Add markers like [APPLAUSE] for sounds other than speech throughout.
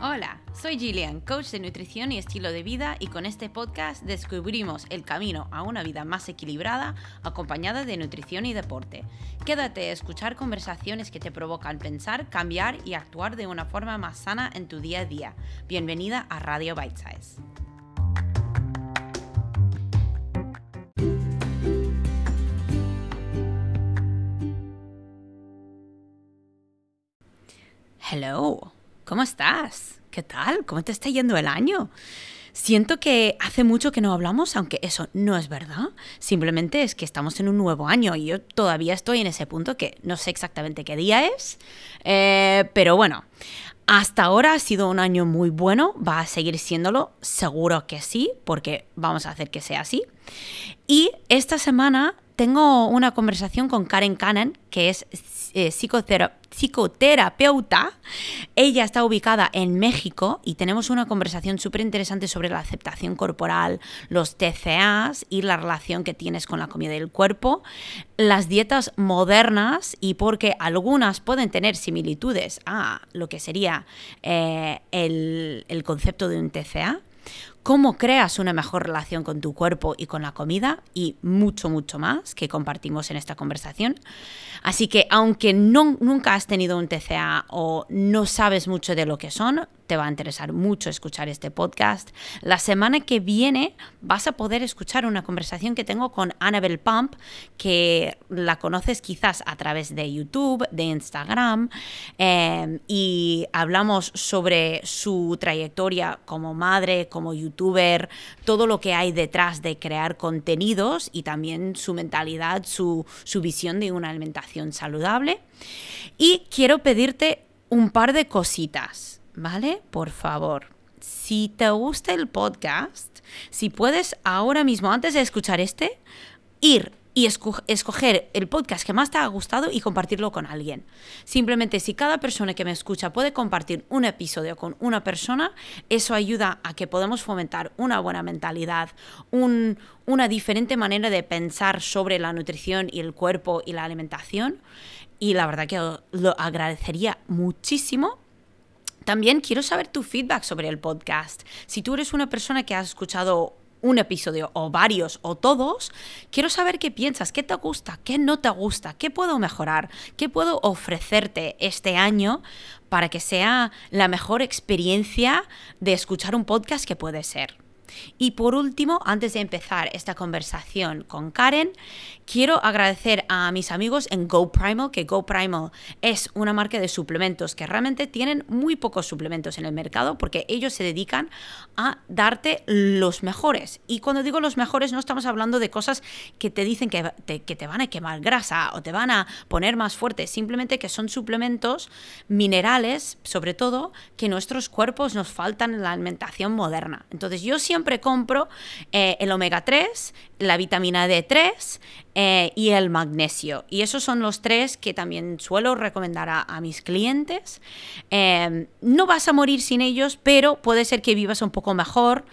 Hola, soy Gillian, coach de nutrición y estilo de vida y con este podcast descubrimos el camino a una vida más equilibrada acompañada de nutrición y deporte. Quédate a escuchar conversaciones que te provocan pensar, cambiar y actuar de una forma más sana en tu día a día. Bienvenida a Radio Bite Size. Hello. ¿Cómo estás? ¿Qué tal? ¿Cómo te está yendo el año? Siento que hace mucho que no hablamos, aunque eso no es verdad. Simplemente es que estamos en un nuevo año y yo todavía estoy en ese punto que no sé exactamente qué día es. Eh, pero bueno, hasta ahora ha sido un año muy bueno. ¿Va a seguir siéndolo? Seguro que sí, porque vamos a hacer que sea así. Y esta semana tengo una conversación con Karen Cannon, que es eh, psicoterapeuta. Ella está ubicada en México y tenemos una conversación súper interesante sobre la aceptación corporal, los TCAs y la relación que tienes con la comida del cuerpo, las dietas modernas y porque algunas pueden tener similitudes a lo que sería eh, el, el concepto de un TCA cómo creas una mejor relación con tu cuerpo y con la comida y mucho, mucho más que compartimos en esta conversación. Así que aunque nunca has tenido un TCA o no sabes mucho de lo que son, te va a interesar mucho escuchar este podcast. La semana que viene vas a poder escuchar una conversación que tengo con Annabel Pump, que la conoces quizás a través de YouTube, de Instagram, em, y hablamos sobre su trayectoria como madre, como youtuber, todo lo que hay detrás de crear contenidos y también su mentalidad, su, su visión de una alimentación saludable. Y quiero pedirte un par de cositas. ¿vale? Por favor, si te gusta el podcast, si puedes ahora mismo, antes de escuchar este, ir y escoger el podcast que más te ha gustado y compartirlo con alguien. Simplemente si cada persona que me escucha puede compartir un episodio con una persona, eso ayuda a que podamos fomentar una buena mentalidad, una diferente manera de pensar sobre la nutrición y el cuerpo y la alimentación. Y la verdad que lo agradecería muchísimo también quiero saber tu feedback sobre el podcast. Si tú eres una persona que has escuchado un episodio o varios o todos, quiero saber qué piensas, qué te gusta, qué no te gusta, qué puedo mejorar, qué puedo ofrecerte este año para que sea la mejor experiencia de escuchar un podcast que puede ser. Y por último, antes de empezar esta conversación con Karen, quiero agradecer a mis amigos en GoPrimal, que GoPrimal es una marca de suplementos que realmente tienen muy pocos suplementos en el mercado porque ellos se dedican a darte los mejores. Y cuando digo los mejores no estamos hablando de cosas que te dicen que te, que te van a quemar grasa o te van a poner más fuerte, simplemente que son suplementos minerales, sobre todo, que nuestros cuerpos nos faltan en la alimentación moderna. Entonces yo siempre siempre compro eh, el omega 3, la vitamina D3 eh, y el magnesio. Y esos son los tres que también suelo recomendar a, mis clientes. Em, no vas a morir sin ellos, pero puede ser que vivas un poco mejor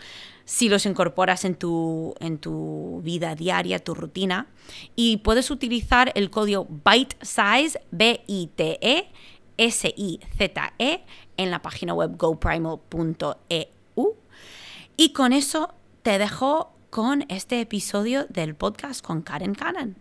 si los incorporas en tu, en tu vida diaria, tu rutina. Y puedes utilizar el código BITE SIZE, B-I-T-E, S-I-Z-E, en la página web goprimal.eu y con eso te dejo con este episodio del podcast con Karen Cannon.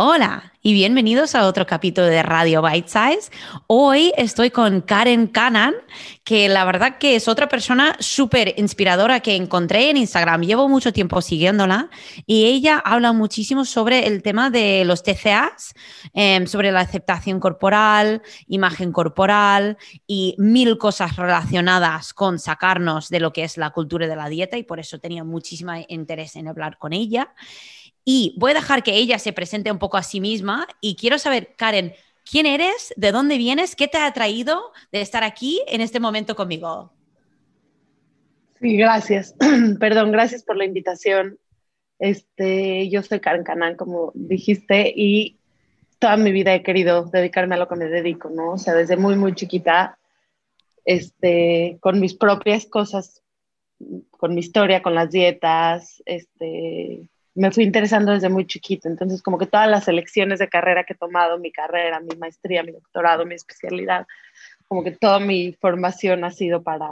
Hola y bienvenidos a otro capítulo de Radio Bite Size. Hoy estoy con Karen Canan, que la verdad que es otra persona súper inspiradora que encontré en Instagram. Llevo mucho tiempo siguiéndola y ella habla muchísimo sobre el tema de los TCAs, em, sobre la aceptación corporal, imagen corporal y mil cosas relacionadas con sacarnos de lo que es la cultura de la dieta y por eso tenía muchísimo interés en hablar con ella. Y voy a dejar que ella se presente un poco a sí misma y quiero saber, Karen, ¿quién eres? ¿De dónde vienes? ¿Qué te ha traído de estar aquí en este momento conmigo? Sí, gracias. [CLEARS THROAT] Perdón, gracias por la invitación. Este, yo soy Karen Canán, como dijiste, y toda mi vida he querido dedicarme a lo que me dedico, ¿no? O sea, desde muy, muy chiquita, este, con mis propias cosas, con mi historia, con las dietas, este, me fui interesando desde muy chiquito. Entonces, como que todas las elecciones de carrera que he tomado, mi carrera, mi maestría, mi doctorado, mi especialidad, como que toda mi formación ha sido para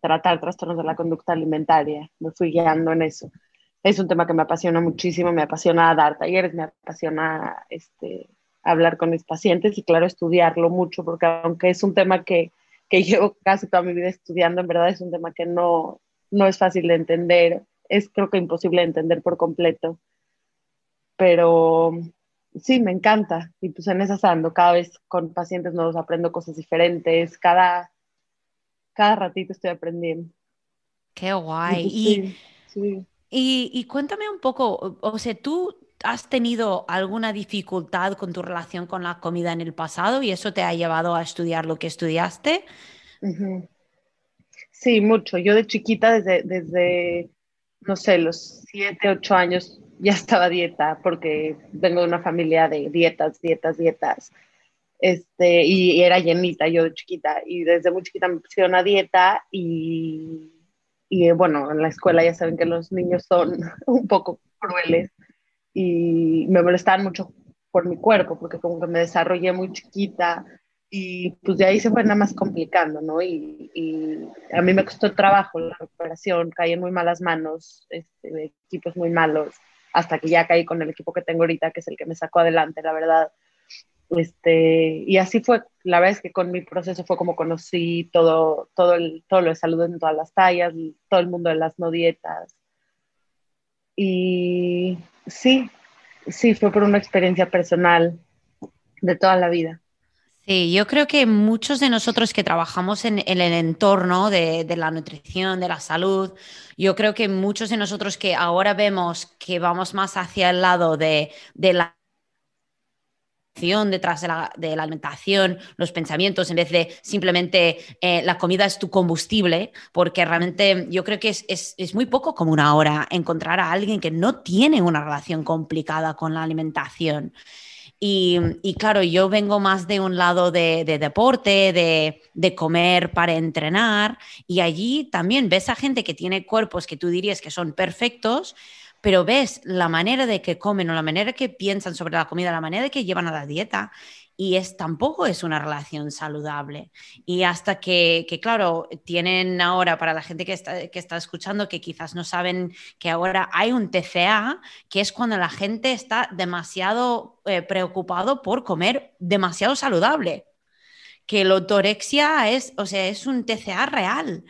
tratar trastornos de la conducta alimentaria. Me fui guiando en eso. Es un tema que me apasiona muchísimo, me apasiona dar talleres, me apasiona este, hablar con mis pacientes y claro, estudiarlo mucho, porque aunque es un tema que, que [LAUGHS] llevo casi toda mi vida estudiando, en verdad es un tema que no, no es fácil de entender, es creo que imposible de entender por completo, pero sí, me encanta y pues en esa ando, cada vez con pacientes nuevos aprendo cosas diferentes, cada, cada ratito estoy aprendiendo. Qué guay. Pues y, y, cuéntame un poco, o sea, tú has tenido alguna dificultad con tu relación con la comida en el pasado y eso te ha llevado a estudiar lo que estudiaste. Sí, mucho. Yo de chiquita, desde, desde, no sé, los siete, ocho años, ya estaba a dieta porque vengo de una familia de dietas, dietas, dietas. Este, y, era llenita yo de chiquita. Y desde muy chiquita me pusieron a dieta y, y bueno, en la escuela ya saben que los niños son [LAUGHS] un poco crueles y me molestaban mucho por mi cuerpo porque como que me desarrollé muy chiquita y pues de ahí se fue nada más complicando, ¿no? Y, y, a mí me costó trabajo la recuperación, caí en muy malas manos, este, equipos muy malos, hasta que ya caí con el equipo que tengo ahorita, que es el que me sacó adelante, la verdad. Este, y así fue, la verdad es que con mi proceso fue como conocí todo, todo, el, todo lo de salud en todas las tallas, todo el mundo de las no dietas. Y sí, sí, fue por una experiencia personal de toda la vida. Sí, yo creo que muchos de nosotros que trabajamos en, el entorno de, la nutrición, de la salud, yo creo que muchos de nosotros que ahora vemos que vamos más hacia el lado de, la detrás de la, de alimentación, los pensamientos, en vez de simplemente eh, la comida es tu combustible, porque realmente yo creo que es, es, muy poco común ahora encontrar a alguien que no tiene una relación complicada con la alimentación. Y, claro, yo vengo más de un lado de, deporte, de, de, comer para entrenar, y allí también ves a gente que tiene cuerpos que tú dirías que son perfectos, pero ves la manera de que comen o la manera que piensan sobre la comida, la manera de que llevan a la dieta, y es tampoco es una relación saludable. Y hasta que, claro, tienen ahora, para la gente que está, que está escuchando, que quizás no saben que ahora hay un TCA, que es cuando la gente está demasiado eh, preocupado por comer demasiado saludable. Que la ortorexia es, o sea, es un TCA real.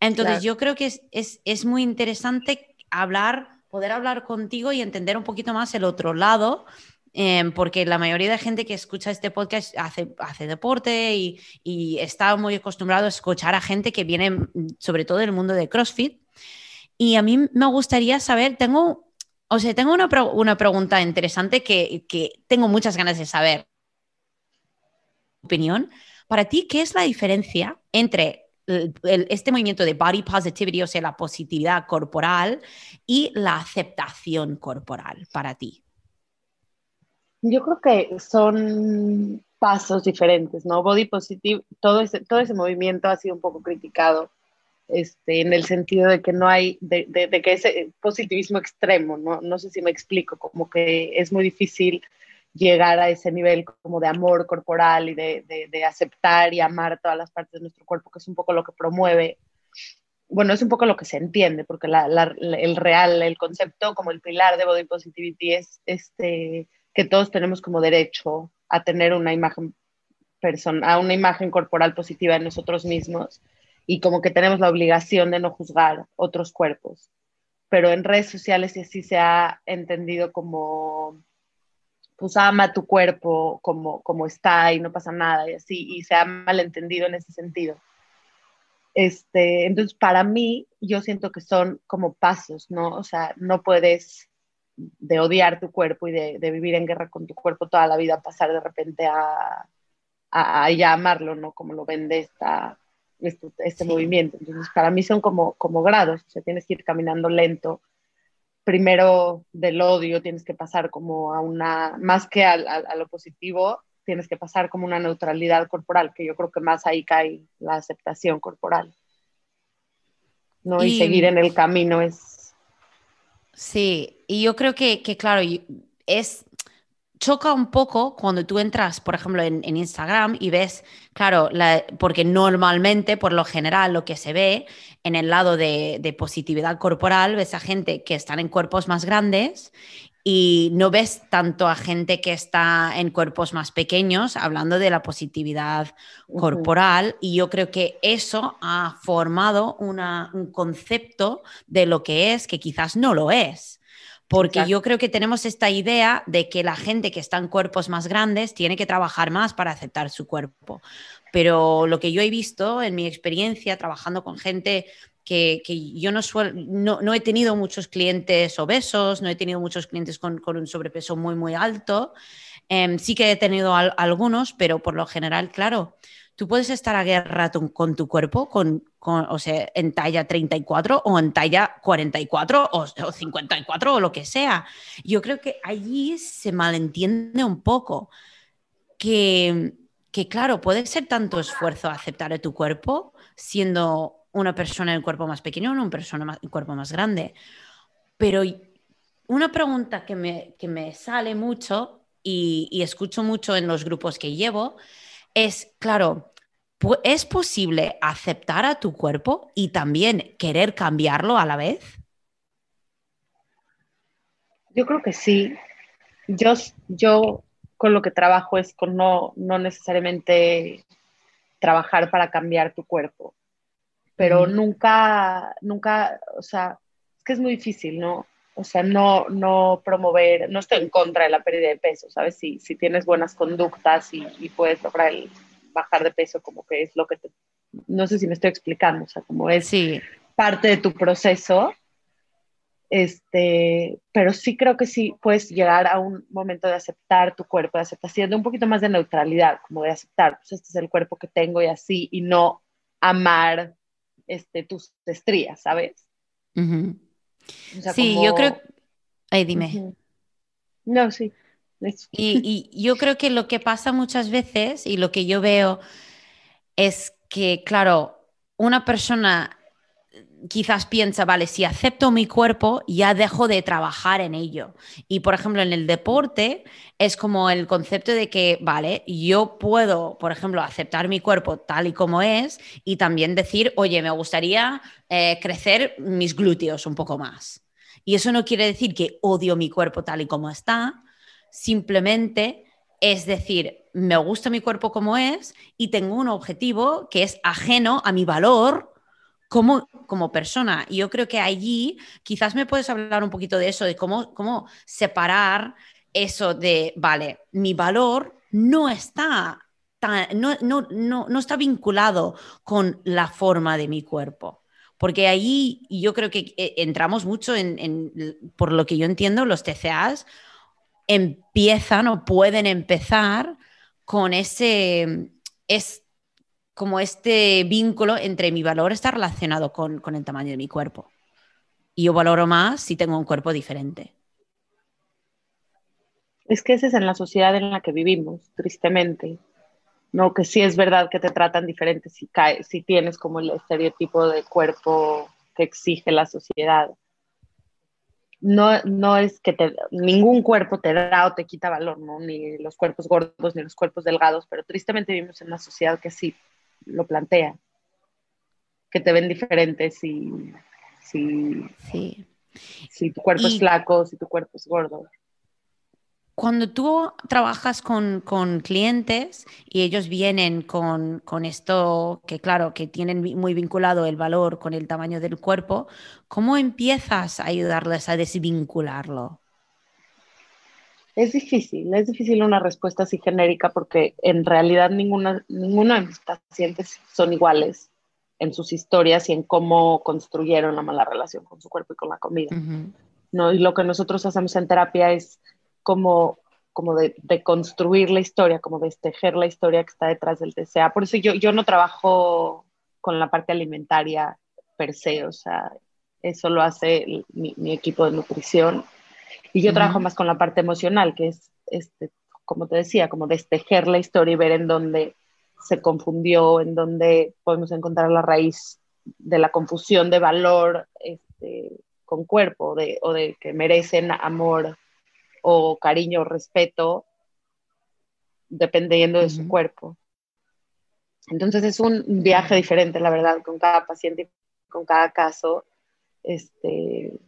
Entonces yo creo que es, es, es muy interesante hablar, poder hablar contigo y entender un poquito más el otro lado Em, porque la mayoría de gente que escucha este podcast hace, deporte y, está muy acostumbrado a escuchar a gente que viene mm, sobre todo del mundo de CrossFit. Y a mí me gustaría saber, tengo, o sea, tengo una, una pregunta interesante que, que, tengo muchas ganas de saber. Opinión, para ti, ¿qué es la diferencia entre este movimiento de body positivity, o sea, la positividad corporal, y la aceptación corporal para ti? Yo creo que son pasos diferentes, ¿no? Body positive, todo ese, todo ese movimiento ha sido un poco criticado, este, en el sentido de que no hay, de, de, que ese positivismo extremo, ¿no? No sé si me explico, como que es muy difícil llegar a ese nivel como de amor corporal y de, de, aceptar y amar todas las partes de nuestro cuerpo, que es un poco lo que promueve, bueno, es un poco lo que se entiende, porque la, la, el real, el concepto como el pilar de body positivity es este que todos tenemos como derecho a tener una imagen a una imagen corporal positiva de nosotros mismos y como que tenemos la obligación de no juzgar otros cuerpos. Pero en redes sociales sí, sí se ha entendido como, pues ama tu cuerpo como, como está y no pasa nada y así, y se ha malentendido en ese sentido. Este, entonces, para mí, yo siento que son como pasos, ¿no? O sea, no puedes de odiar tu cuerpo y de, vivir en guerra con tu cuerpo toda la vida, pasar de repente a, a, ya amarlo, ¿no? Como lo vende esta, este, este movimiento. Entonces, para mí son como, como grados, o sea, tienes que ir caminando lento. Primero del odio tienes que pasar como a una, más que a, a lo positivo, tienes que pasar como una neutralidad corporal, que yo creo que más ahí cae la aceptación corporal. ¿no? y seguir en el camino es Sí, y yo creo que, que claro, es choca un poco cuando tú entras, por ejemplo, en, Instagram y ves, claro, porque normalmente, por lo general, lo que se ve en el lado de, de, positividad corporal, ves a gente que están en cuerpos más grandes y no ves tanto a gente que está en cuerpos más pequeños hablando de la positividad corporal y yo creo que eso ha formado un concepto de lo que es que quizás no lo es. Porque yo creo que tenemos esta idea de que la gente que está en cuerpos más grandes tiene que trabajar más para aceptar su cuerpo. Pero lo que yo he visto en mi experiencia trabajando con gente que, yo no, no, he tenido muchos clientes obesos, no he tenido muchos clientes con, un sobrepeso muy, muy alto. Em, sí que he tenido algunos, pero por lo general, claro, tú puedes estar a guerra con tu cuerpo, con, o sea, en talla 34 o en talla 44 o, 54 o lo que sea. Yo creo que allí se malentiende un poco que, que, claro, puede ser tanto esfuerzo aceptar a tu cuerpo siendo una persona en cuerpo más pequeño o una persona en cuerpo más grande. Pero una pregunta que me, que me sale mucho y, y escucho mucho en los grupos que llevo es, claro, ¿es posible aceptar a tu cuerpo y también querer cambiarlo a la vez? Yo creo que sí. Yo, yo con lo que trabajo es con no, no necesariamente trabajar para cambiar tu cuerpo, pero nunca, nunca, o sea, es que es muy difícil, ¿no? O sea, no, no promover, no estoy en contra de la pérdida de peso, ¿sabes? Si, si tienes buenas conductas y, y puedes lograr el, bajar de peso, como que es lo que te, no sé si me estoy explicando, o sea, como es parte de tu proceso, este, pero sí creo que sí puedes llegar a un momento de aceptar tu cuerpo, de aceptación, de un poquito más de neutralidad, como de aceptar, pues este es el cuerpo que tengo y así, y no amar este, tus estrías, ¿sabes? sí, yo creo... Ay, dime. No, sí. Y, yo creo que lo que pasa muchas veces y lo que yo veo es que, claro, una persona quizás piensa, vale, si acepto mi cuerpo, ya dejo de trabajar en ello. Y, por ejemplo, en el deporte es como el concepto de que, vale, yo puedo, por ejemplo, aceptar mi cuerpo tal y como es y también decir, oye, me gustaría eh, crecer mis glúteos un poco más. Y eso no quiere decir que odio mi cuerpo tal y como está, simplemente es decir, me gusta mi cuerpo como es y tengo un objetivo que es ajeno a mi valor como, como persona. Y yo creo que allí quizás me puedes hablar un poquito de eso, de cómo, cómo separar eso de, vale, mi valor no está, no, no, está vinculado con la forma de mi cuerpo. Porque allí yo creo que eh, entramos mucho en por lo que yo entiendo, los TCAs empiezan o pueden empezar con ese, es como este vínculo entre mi valor está relacionado con, con el tamaño de mi cuerpo. Y yo valoro más si tengo un cuerpo diferente. Es que esa es en la sociedad en la que vivimos, tristemente. No, que sí es verdad que te tratan diferente si, cae, si tienes como el estereotipo de cuerpo que exige la sociedad no, no es que ningún cuerpo te da o te quita valor, ¿no? Ni los cuerpos gordos ni los cuerpos delgados, pero tristemente vivimos en una sociedad que sí lo plantea, que te ven diferentes si, si, si tu cuerpo es flaco, si tu cuerpo es gordo cuando tú trabajas con, clientes y ellos vienen con, esto que, claro, que tienen muy vinculado el valor con el tamaño del cuerpo, ¿cómo empiezas a ayudarles a desvincularlo? Es difícil, es difícil una respuesta así genérica porque en realidad ninguna, ninguno de mis pacientes son iguales en sus historias y en cómo construyeron la mala relación con su cuerpo y con la comida. ¿no? Y lo que nosotros hacemos en terapia es como, como de, construir la historia, como de tejer la historia que está detrás del TCA. Por eso yo, yo no trabajo con la parte alimentaria per se, o sea, eso lo hace mi, equipo de nutrición. Y yo trabajo más con la parte emocional, que es, este, como te decía, como destejer la historia y ver en dónde se confundió, en dónde podemos encontrar la raíz de la confusión de valor este, con cuerpo de, o de que merecen amor o cariño o respeto dependiendo de su cuerpo. Entonces es un viaje diferente, la verdad, con cada paciente, con cada caso, este,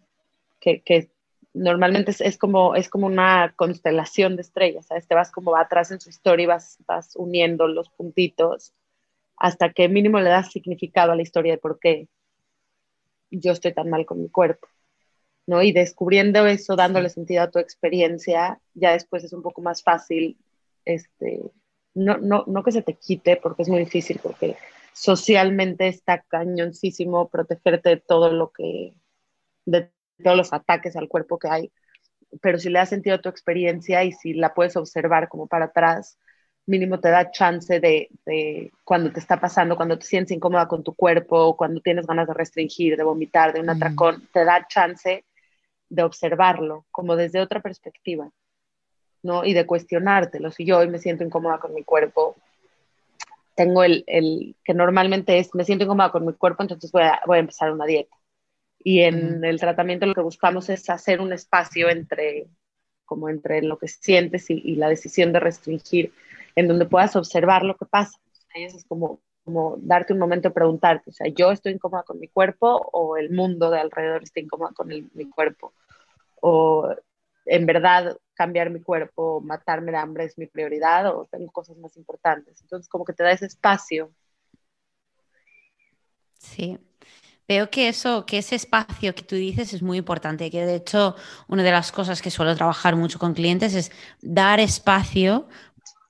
que, normalmente es, como, es como una constelación de estrellas, ¿sabes? Te vas como atrás en su historia y vas, vas uniendo los puntitos hasta que mínimo le das significado a la historia de por qué yo estoy tan mal con mi cuerpo. ¿no? Y descubriendo eso, dándole sentido a tu experiencia, ya después es un poco más fácil, este, no, no, no que se te quite, porque es muy difícil, porque socialmente está cañoncísimo protegerte de todo lo que, de todos los ataques al cuerpo que hay, pero si le das sentido a tu experiencia y si la puedes observar como para atrás, mínimo te da chance de, de, cuando te está pasando, cuando te sientes incómoda con tu cuerpo, cuando tienes ganas de restringir, de vomitar, de un atracón, te da chance de observarlo como desde otra perspectiva, ¿no? Y de cuestionártelo. Si yo hoy me siento incómoda con mi cuerpo, tengo el, el que normalmente es, me siento incómoda con mi cuerpo, entonces voy a, voy a empezar una dieta. Y en el tratamiento lo que buscamos es hacer un espacio entre, como entre lo que sientes y, y la decisión de restringir, en donde puedas observar lo que pasa. Eso es como como darte un momento de preguntarte, o sea, yo estoy incómoda con mi cuerpo o el mundo de alrededor está incómodo con mi cuerpo. O en verdad cambiar mi cuerpo, matarme de hambre es mi prioridad o tengo cosas más importantes. Entonces, como que te da ese espacio. Sí. Veo que eso, que ese espacio que tú dices es muy importante, que de hecho una de las cosas que suelo trabajar mucho con clientes es dar espacio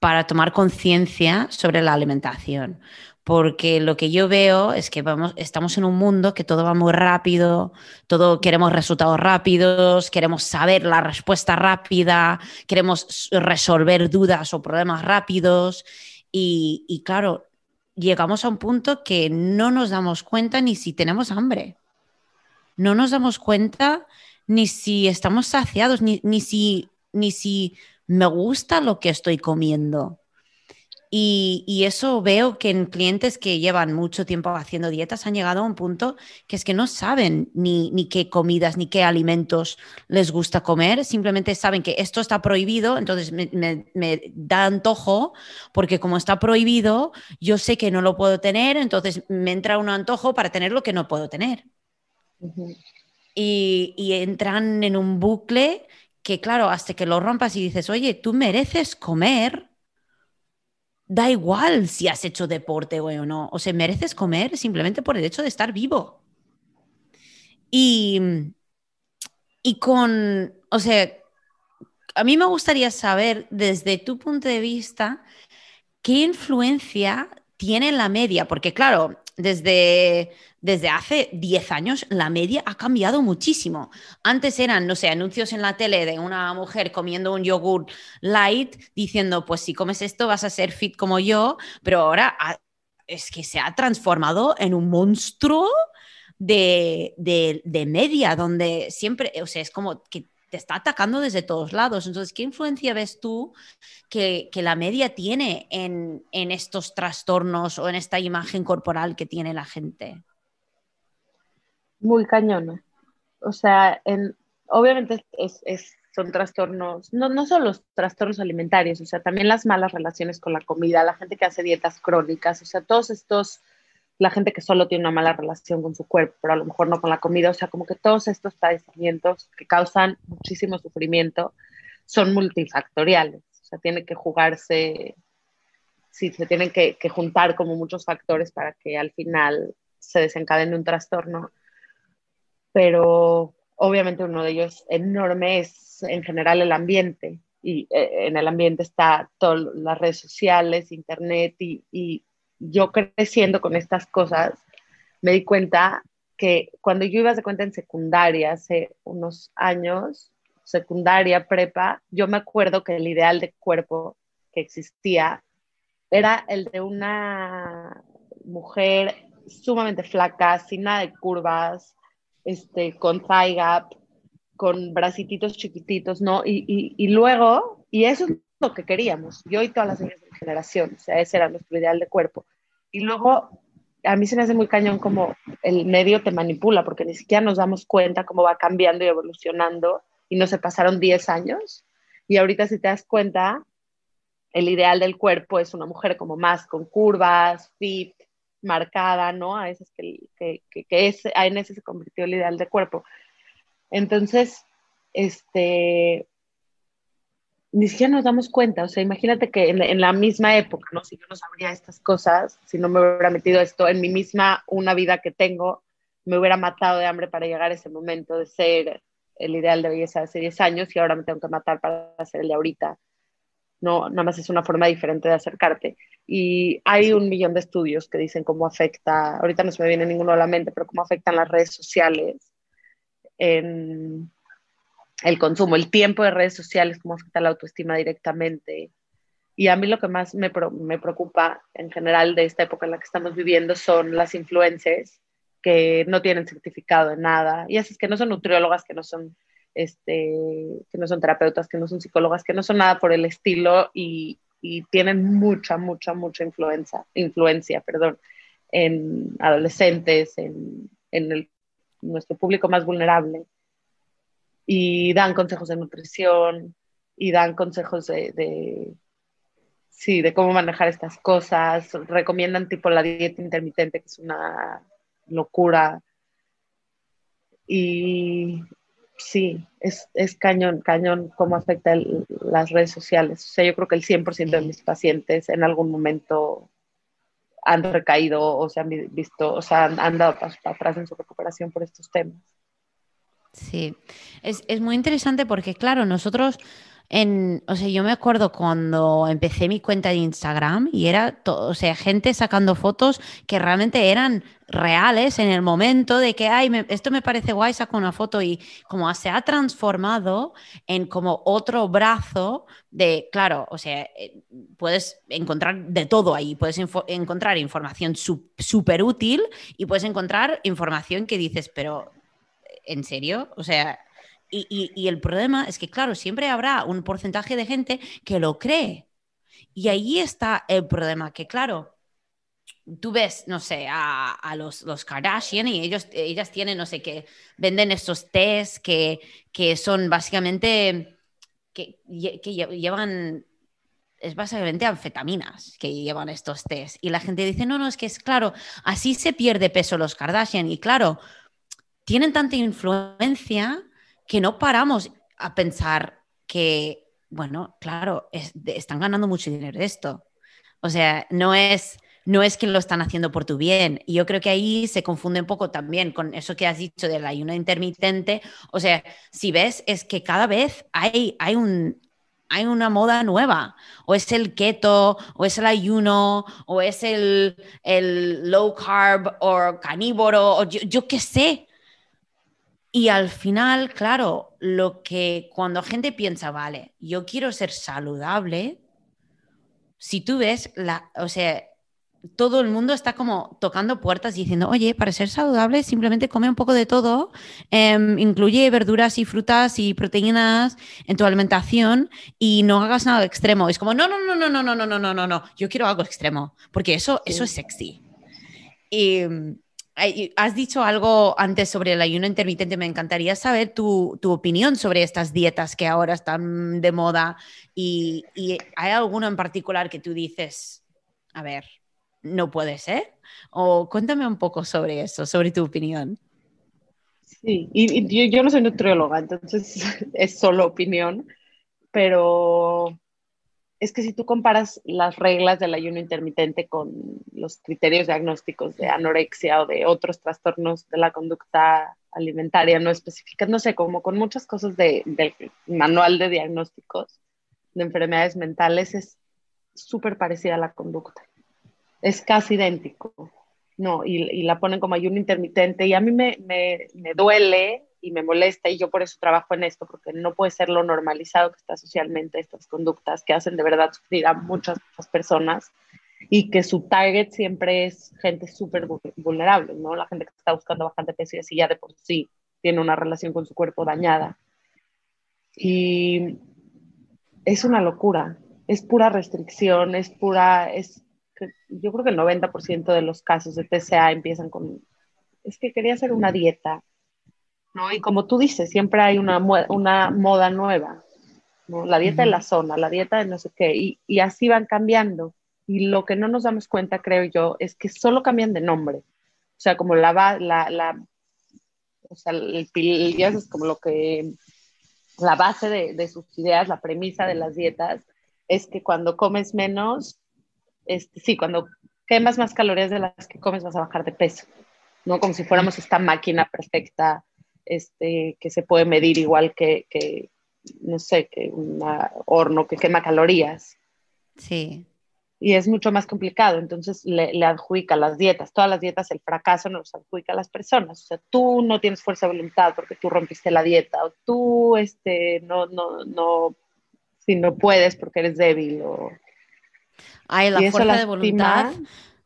para tomar conciencia sobre la alimentación. Porque lo que yo veo es que vamos, estamos en un mundo que todo va muy rápido, todo queremos resultados rápidos, queremos saber la respuesta rápida, queremos resolver dudas o problemas rápidos. Y, y claro, llegamos a un punto que no nos damos cuenta ni si tenemos hambre, no nos damos cuenta ni si estamos saciados, ni, ni si, ni si me gusta lo que estoy comiendo. Y, eso veo que en clientes que llevan mucho tiempo haciendo dietas han llegado a un punto que es que no saben ni, ni, qué comidas ni qué alimentos les gusta comer, simplemente saben que esto está prohibido, entonces me, me, da antojo porque como está prohibido, yo sé que no lo puedo tener, entonces me entra un antojo para tener lo que no puedo tener. y, y entran en un bucle que claro, hasta que lo rompas y dices, oye, tú mereces comer da igual si has hecho deporte o no. O sea, mereces comer simplemente por el hecho de estar vivo. Y, y con, o sea, a mí me gustaría saber desde tu punto de vista qué influencia tiene la media, porque claro, desde, desde hace 10 años la media ha cambiado muchísimo. Antes eran, no sé, anuncios en la tele de una mujer comiendo un yogur light diciendo, pues si comes esto vas a ser fit como yo, pero ahora es que se ha transformado en un monstruo de, de media, donde siempre, o sea, es como que te está atacando desde todos lados. Entonces, ¿qué influencia ves tú que, la media tiene en, estos trastornos o en esta imagen corporal que tiene la gente? Muy cañona. O sea, en, obviamente son trastornos, no, no solo los trastornos alimentarios, o sea, también las malas relaciones con la comida, la gente que hace dietas crónicas, o sea, todos estos la gente que solo tiene una mala relación con su cuerpo, pero a lo mejor no con la comida, o sea, como que todos estos padecimientos que causan muchísimo sufrimiento son multifactoriales, o sea, tiene que jugarse, sí, se tienen que, juntar como muchos factores para que al final se desencadene un trastorno, pero obviamente uno de ellos enorme es en general el ambiente, y eh, en el ambiente está todas las redes sociales, internet y yo creciendo con estas cosas, me di cuenta que cuando yo iba de cuenta en secundaria, hace unos años, secundaria, prepa, yo me acuerdo que el ideal de cuerpo que existía era el de una mujer sumamente flaca, sin nada de curvas, este, con thigh gap, con bracititos chiquititos, ¿no? Y, y, luego, y eso es lo que queríamos, yo y todas las generación, o sea, ese era nuestro ideal de cuerpo. Y luego a mí se me hace muy cañón como el medio te manipula, porque ni siquiera nos damos cuenta cómo va cambiando y evolucionando y no se pasaron 10 años. Y ahorita si te das cuenta, el ideal del cuerpo es una mujer como más con curvas, fit, marcada, ¿no? A veces que, que, que, que es, en ese se convirtió el ideal del cuerpo. Entonces, este, ni siquiera nos damos cuenta, o sea, imagínate que en, la misma época, ¿no? Si yo no sabría estas cosas, si no me hubiera metido esto en mi misma, una vida que tengo, me hubiera matado de hambre para llegar a ese momento de ser el ideal de belleza de hace 10 años y ahora me tengo que matar para ser el de ahorita. No, nada más es una forma diferente de acercarte. Y hay un millón de estudios que dicen cómo afecta, ahorita no se me viene ninguno a la mente, pero cómo afectan las redes sociales en el consumo, el tiempo de redes sociales, cómo afecta la autoestima directamente. Y a mí lo que más me, me preocupa en general de esta época en la que estamos viviendo son las influencers que no tienen certificado en nada, y así es que no son nutriólogas, que no son, este, que no son terapeutas, que no son psicólogas, que no son nada por el estilo y, y tienen mucha, mucha, mucha influencia, influencia perdón, en adolescentes, en, en nuestro público más vulnerable y dan consejos de nutrición y dan consejos de, sí, de cómo manejar estas cosas, recomiendan tipo la dieta intermitente, que es una locura. Y sí, es, es cañón, cañón cómo afecta las redes sociales. O sea, yo creo que el 100% de mis pacientes en algún momento han recaído o se han visto, o sea, han, han dado pasos para atrás en su recuperación por estos temas. Sí, es, es, muy interesante porque, claro, nosotros, en, o sea, yo me acuerdo cuando empecé mi cuenta de Instagram y era, todo, o sea, gente sacando fotos que realmente eran reales en el momento de que, ay, esto me parece guay, saco una foto y como se ha transformado en como otro brazo de, claro, o sea, eh, puedes encontrar de todo ahí, puedes encontrar información súper útil y puedes encontrar información que dices, pero ¿en serio? O sea, y, el problema es que, claro, siempre habrá un porcentaje de gente que lo cree. Y ahí está el problema, que claro, tú ves, no sé, a, los, los, Kardashian y ellos, ellas tienen, no sé, que venden estos test que, que son básicamente, que, que llevan es básicamente anfetaminas que llevan estos test. Y la gente dice, no, no, es que es claro, así se pierde peso los Kardashian. Y claro, tienen tanta influencia que no paramos a pensar que, bueno, claro, están ganando mucho dinero de esto. O sea, no es, no es que lo están haciendo por tu bien. Y yo creo que ahí se confunde un poco también con eso que has dicho del ayuno intermitente. O sea, si ves, es que cada vez hay, hay un, hay una moda nueva. O es el keto, o es el ayuno, o es el, el low carb, o carnívoro, o yo, yo qué sé. Y al final, claro, lo que cuando gente piensa, vale, yo quiero ser saludable, si tú ves, la, o sea, todo el mundo está como tocando puertas diciendo, oye, para ser saludable simplemente come un poco de todo, em, incluye verduras y frutas y proteínas en tu alimentación y no hagas nada extremo. Es como, no, no, no, no, no, no, no, no, no, no, no, yo quiero algo extremo, porque eso, eso es sexy. Y Has dicho algo antes sobre el ayuno intermitente. Me encantaría saber tu, opinión sobre estas dietas que ahora están de moda. Y, hay alguno en particular que tú dices, a ver, no puede ser? O cuéntame un poco sobre eso, sobre tu opinión. Sí, y, yo no soy nutrióloga, entonces [LAUGHS] es solo opinión, pero es que si tú comparas las reglas del ayuno intermitente con los criterios diagnósticos de anorexia o de otros trastornos de la conducta alimentaria no específicas, no sé, como con muchas cosas del manual de diagnósticos de enfermedades mentales, es súper parecida a la conducta. Es casi idéntico, ¿no? Y, la ponen como ayuno intermitente y a mí me, me, me duele y me molesta y yo por eso trabajo en esto, porque no puede ser lo normalizado que está socialmente estas conductas que hacen de verdad sufrir a muchas, personas y que su target siempre es gente súper vulnerable, ¿no? La gente que está buscando bajar de peso y así ya de por sí tiene una relación con su cuerpo dañada. Y es una locura, es pura restricción, es pura, es yo creo que el 90% de los casos de TCA empiezan con, es que quería hacer una dieta, ¿no? Y como tú dices, siempre hay una, una moda nueva, ¿no? La dieta de la zona, la dieta de no sé qué, y, y así van cambiando. Y lo que no nos damos cuenta, creo yo, es que solo cambian de nombre. O sea, como la, la, la o sea, el, el, es como lo que, la base de, de, sus ideas, la premisa de las dietas, es que cuando comes menos, este, sí, cuando quemas más calorías de las que comes vas a bajar de peso, ¿no? Como si fuéramos esta máquina perfecta, este, que se puede medir igual que, que no sé, que un horno que quema calorías. Sí y es mucho más complicado. Entonces le, le, adjudica las dietas, todas las dietas, el fracaso nos adjudica a las personas. O sea, tú no tienes fuerza de voluntad porque tú rompiste la dieta, o tú este, no, no, no, si no puedes porque eres débil. O... Ay, la fuerza de voluntad.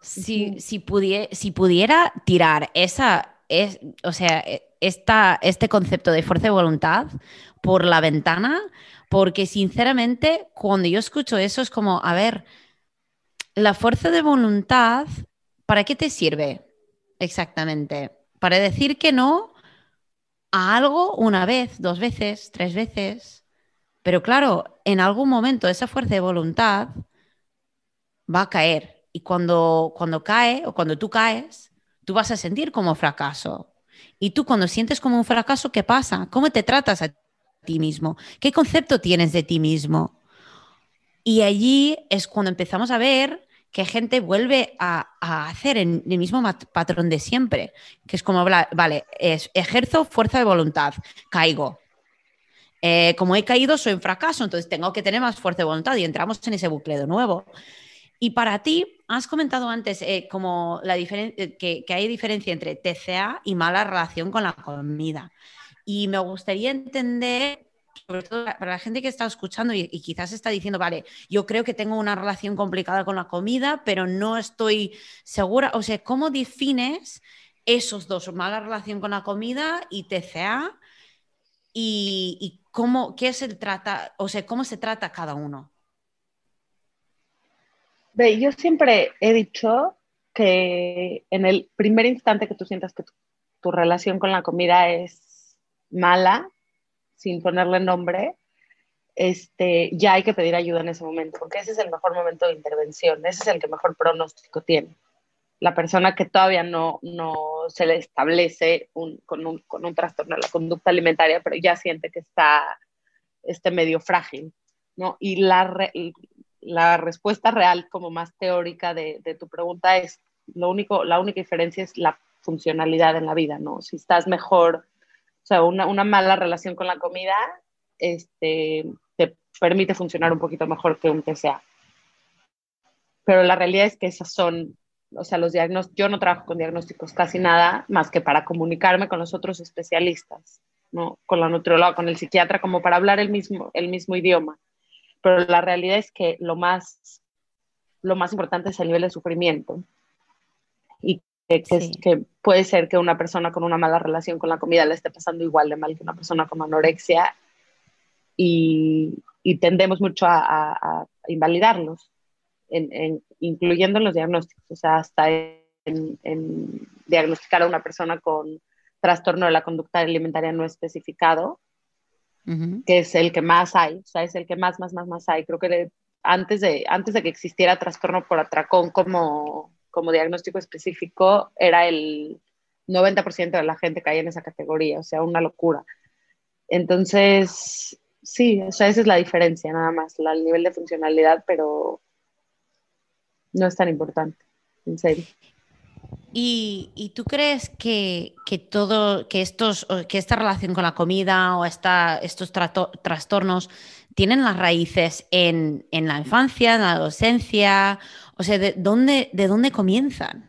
Si, si, pudiera, si pudiera tirar esa, es, o sea, e, esta, este concepto de fuerza de voluntad por la ventana, porque sinceramente cuando yo escucho eso es como, a ver, la fuerza de voluntad, ¿para qué te sirve exactamente? Para decir que no a algo una vez, dos veces, tres veces. Pero claro, en algún momento esa fuerza de voluntad va a caer. Y cuando, cuando cae o cuando tú caes, tú vas a sentir como fracaso. Y tú cuando sientes como un fracaso, ¿qué pasa? ¿Cómo te tratas a ti mismo? ¿Qué concepto tienes de ti mismo? Y allí es cuando empezamos a ver que gente vuelve a, hacer en el mismo patrón de siempre, que es como, vale, es, ejerzo fuerza de voluntad, caigo. Eh, como he caído, soy un fracaso, entonces tengo que tener más fuerza de voluntad y entramos en ese bucle de nuevo. Y para ti, has comentado antes eh, como la eh, que, hay diferencia entre TCA y mala relación con la comida. Y me gustaría entender sobre todo para la gente que está escuchando y, quizás está diciendo, vale, yo creo que tengo una relación complicada con la comida, pero no estoy segura. O sea, ¿cómo defines esos dos, mala relación con la comida y TCA? Y, cómo, qué se trata, o sea, cómo se trata cada uno. Yo siempre he dicho que en el primer instante que tú sientas que tu relación con la comida es mala, sin ponerle nombre, este, ya hay que pedir ayuda en ese momento, porque ese es el mejor momento de intervención, ese es el que mejor pronóstico tiene. La persona que todavía no, no se le establece un, con, un, con, un, trastorno de la conducta alimentaria, pero ya siente que está este medio frágil, ¿no? Y la, la respuesta real, como más teórica de, tu pregunta, es lo único, la única diferencia es la funcionalidad en la vida, ¿no? Si estás mejor o sea, una, una mala relación con la comida este, te permite funcionar un poquito mejor que un TCA. Pero la realidad es que esas son, o sea, los diagnósticos, yo no trabajo con diagnósticos casi nada más que para comunicarme con los otros especialistas, ¿no? Con la nutrióloga, con el psiquiatra, como para hablar el mismo, el mismo idioma. Pero la realidad es que lo más, lo más importante es el nivel de sufrimiento. Y que, puede ser que una persona con una mala relación con la comida le esté pasando igual de mal que una persona con anorexia y, tendemos mucho a, invalidarlos, incluyendo en los diagnósticos, o sea, hasta en, diagnosticar a una persona con trastorno de la conducta alimentaria no especificado, que es el que más hay, o sea, es el que más, más, más, más hay. Creo que antes, de, antes de que existiera trastorno por atracón como como diagnóstico específico era el 90% de la gente caía en esa categoría, o sea, una locura. Entonces, sí, o sea, esa es la diferencia nada más, el nivel de funcionalidad, pero no es tan importante, en serio. ¿Y, tú crees que, todo, que, estos, que esta relación con la comida o esta, estos trastornos tienen las raíces en, en, la infancia, en la adolescencia o sea, ¿de dónde, de dónde comienzan?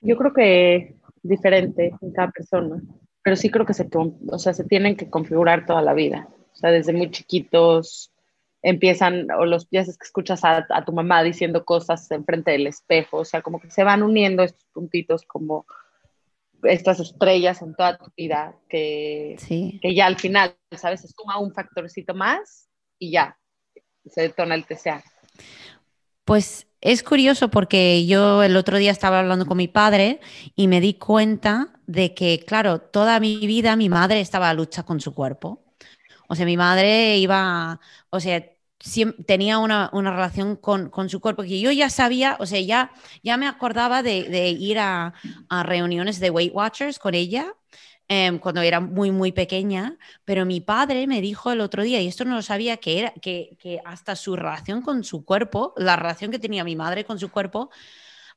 Yo creo que diferente en cada persona, pero sí creo que se, o sea, se tienen que configurar toda la vida. O sea, desde muy chiquitos empiezan, o los días que escuchas a, tu mamá diciendo cosas enfrente del espejo, o sea, como que se van uniendo estos puntitos como estas estrellas en toda tu vida, que, que ya al final, ¿sabes? Se suma un factorcito más y ya, se detona el TCA. Pues es curioso porque yo el otro día estaba hablando con mi padre y me di cuenta de que, claro, toda mi vida mi madre estaba a lucha con su cuerpo. O sea, mi madre iba, o sea, tenía una, relación con, su cuerpo que yo ya sabía, o sea, ya, ya me acordaba de, ir a, a, reuniones de Weight Watchers con ella Em, cuando era muy, muy pequeña, pero mi padre me dijo el otro día, y esto no lo sabía, que, era, que, que hasta su relación con su cuerpo, la relación que tenía mi madre con su cuerpo,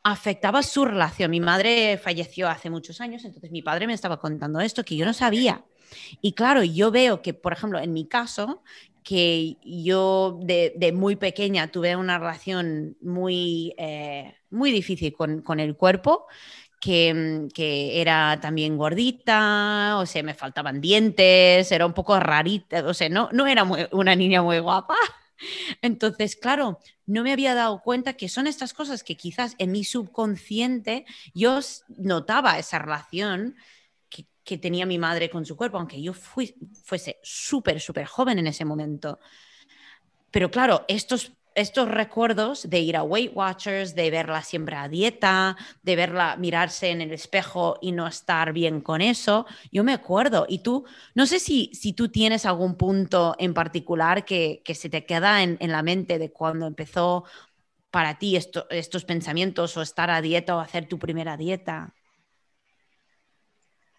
afectaba su relación. Mi madre falleció hace muchos años, entonces mi padre me estaba contando esto que yo no sabía. Y claro, yo veo que, por ejemplo, en mi caso, que yo de, muy pequeña tuve una relación muy, eh, muy difícil con, el cuerpo, que, era también gordita, o sea, me faltaban dientes, era un poco rarita, o sea, no, no era una niña muy guapa. Entonces, claro, no me había dado cuenta que son estas cosas que quizás en mi subconsciente yo notaba esa relación que, tenía mi madre con su cuerpo, aunque yo fui, fuese súper, súper joven en ese momento. Pero claro, estos estos recuerdos de ir a Weight Watchers, de verla siempre a dieta, de verla mirarse en el espejo y no estar bien con eso, yo me acuerdo. Y tú, no sé si, si tú tienes algún punto en particular que, se te queda en, la mente de cuando empezó para ti estos pensamientos o estar a dieta o hacer tu primera dieta.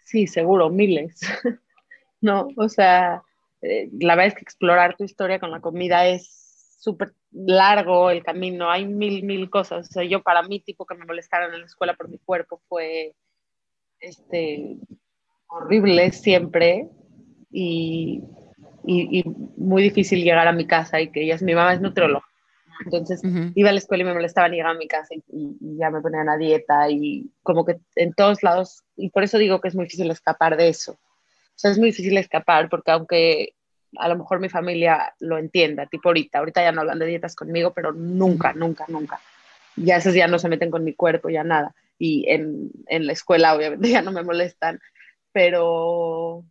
Sí, seguro, miles. [LAUGHS] no, o sea, eh, la verdad es que explorar tu historia con la comida es súper largo el camino, hay mil, mil cosas. O sea, yo para mí, tipo que me molestaran en la escuela por mi cuerpo fue este, horrible siempre y, y, muy difícil llegar a mi casa y que ella es, mi mamá es nutrióloga. Entonces iba a la escuela y me molestaban y llegaba a mi casa y, y, ya me ponían a dieta y como que en todos lados, y por eso digo que es muy difícil escapar de eso. O sea, es muy difícil escapar porque aunque a lo mejor mi familia lo entienda, tipo ahorita, ahorita ya no hablan de dietas conmigo, pero nunca, nunca, nunca. Ya esos ya no se meten con mi cuerpo, ya nada. Y en, en la escuela obviamente [LAUGHS] ya no me molestan, pero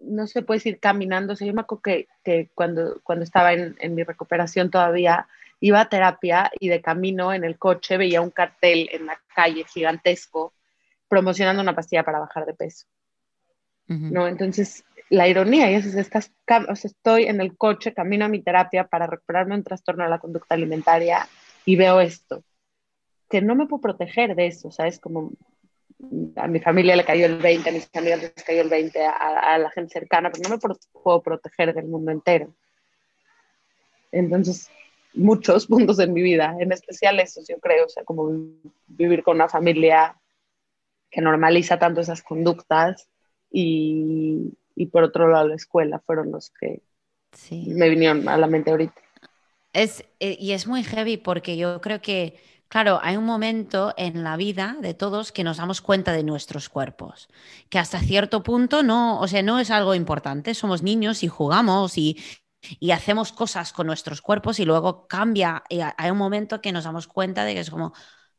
no se puede ir caminando. O sea, yo me acuerdo que, que cuando, cuando estaba en, en, mi recuperación todavía iba a terapia y de camino en el coche veía un cartel en la calle gigantesco promocionando una pastilla para bajar de peso. ¿no? Entonces, la ironía y es, estás, o sea, estoy en el coche, camino a mi terapia para recuperarme un trastorno de la conducta alimentaria y veo esto, que no me puedo proteger de eso, ¿sabes? Como a mi familia le cayó el 20, a mis amigas les cayó el 20, a, la gente cercana, pero no me puedo proteger del mundo entero. Entonces, muchos [LAUGHS] puntos en mi vida, en especial esos, yo creo, o sea, como vivir con una familia que normaliza tanto esas conductas y, y por otro lado la escuela fueron los que me vinieron a la mente ahorita. Es, eh, y es muy heavy porque yo creo que, claro, hay un momento en la vida de todos que nos damos cuenta de nuestros cuerpos, que hasta cierto punto no, o sea, no es algo importante, somos niños y jugamos y, y hacemos cosas con nuestros cuerpos y luego cambia, y hay un momento que nos damos cuenta de que es como,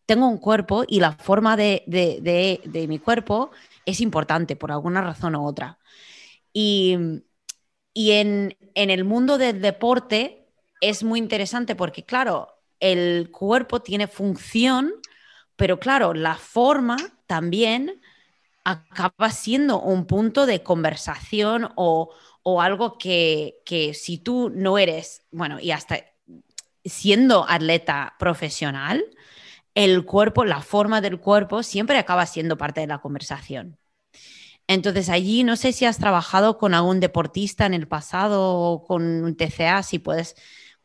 tengo un cuerpo y la forma de, de, de, de mi cuerpo es importante por alguna razón u otra. Y, en, el mundo del deporte es muy interesante porque, claro, el cuerpo tiene función, pero claro, la forma también acaba siendo un punto de conversación o, algo que, que, si tú no eres, bueno, y hasta siendo atleta profesional, el cuerpo, la forma del cuerpo siempre acaba siendo parte de la conversación. Entonces allí no sé si has trabajado con algún deportista en el pasado o con un TCA, si puedes,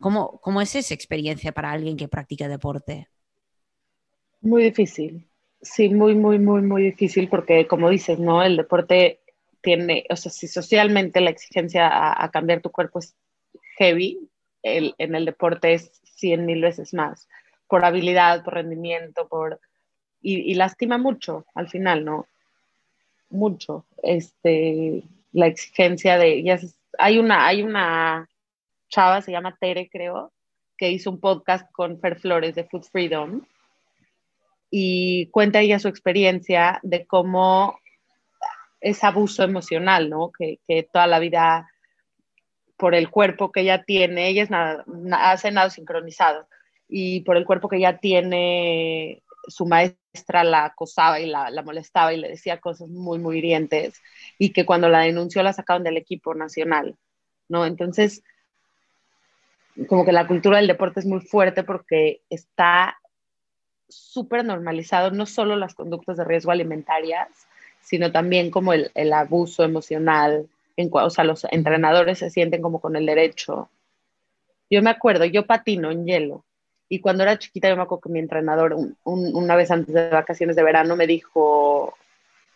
¿cómo, ¿cómo es esa experiencia para alguien que practica deporte? Muy difícil, sí, muy, muy, muy, muy difícil porque como dices, ¿no? El deporte tiene, o sea, si socialmente la exigencia a, cambiar tu cuerpo es heavy, el, en el deporte es cien mil veces más, por habilidad, por rendimiento, por... Y, y lastima mucho al final, ¿no? Mucho este, la exigencia de, ya hay una, hay una chava, se llama Tere, creo, que hizo un podcast con Fer Flores de Food Freedom y cuenta ella su experiencia de cómo es abuso emocional, ¿no? Que, que toda la vida por el cuerpo que ella tiene, ella es nada, hace nada sincronizado y por el cuerpo que ya tiene, su maestra la acosaba y la, molestaba y le decía cosas muy, muy hirientes y que cuando la denunció la sacaron del equipo nacional, ¿no? Entonces, como que la cultura del deporte es muy fuerte porque está súper normalizado no solo las conductas de riesgo alimentarias, sino también como el, abuso emocional, en, o sea, los entrenadores se sienten como con el derecho. Yo me acuerdo, yo patino en hielo y cuando era chiquita, yo me acuerdo que mi entrenador, una vez antes de vacaciones de verano, me dijo,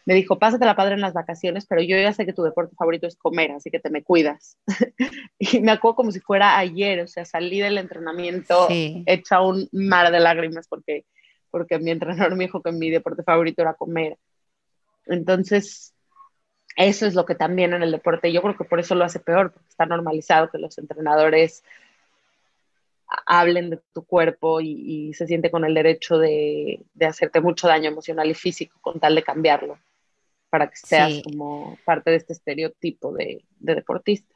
me dijo, pásate la padre en las vacaciones, pero yo ya sé que tu deporte favorito es comer, así que te me cuidas. [LAUGHS] y me acuerdo como si fuera ayer, o sea, salí del entrenamiento hecha un mar de lágrimas porque, porque mi entrenador me dijo que mi deporte favorito era comer. Entonces, eso es lo que también en el deporte, yo creo que por eso lo hace peor, porque está normalizado que los entrenadores hablen de tu cuerpo y, se siente con el derecho de, hacerte mucho daño emocional y físico con tal de cambiarlo, para que seas como parte de este estereotipo de, deportista.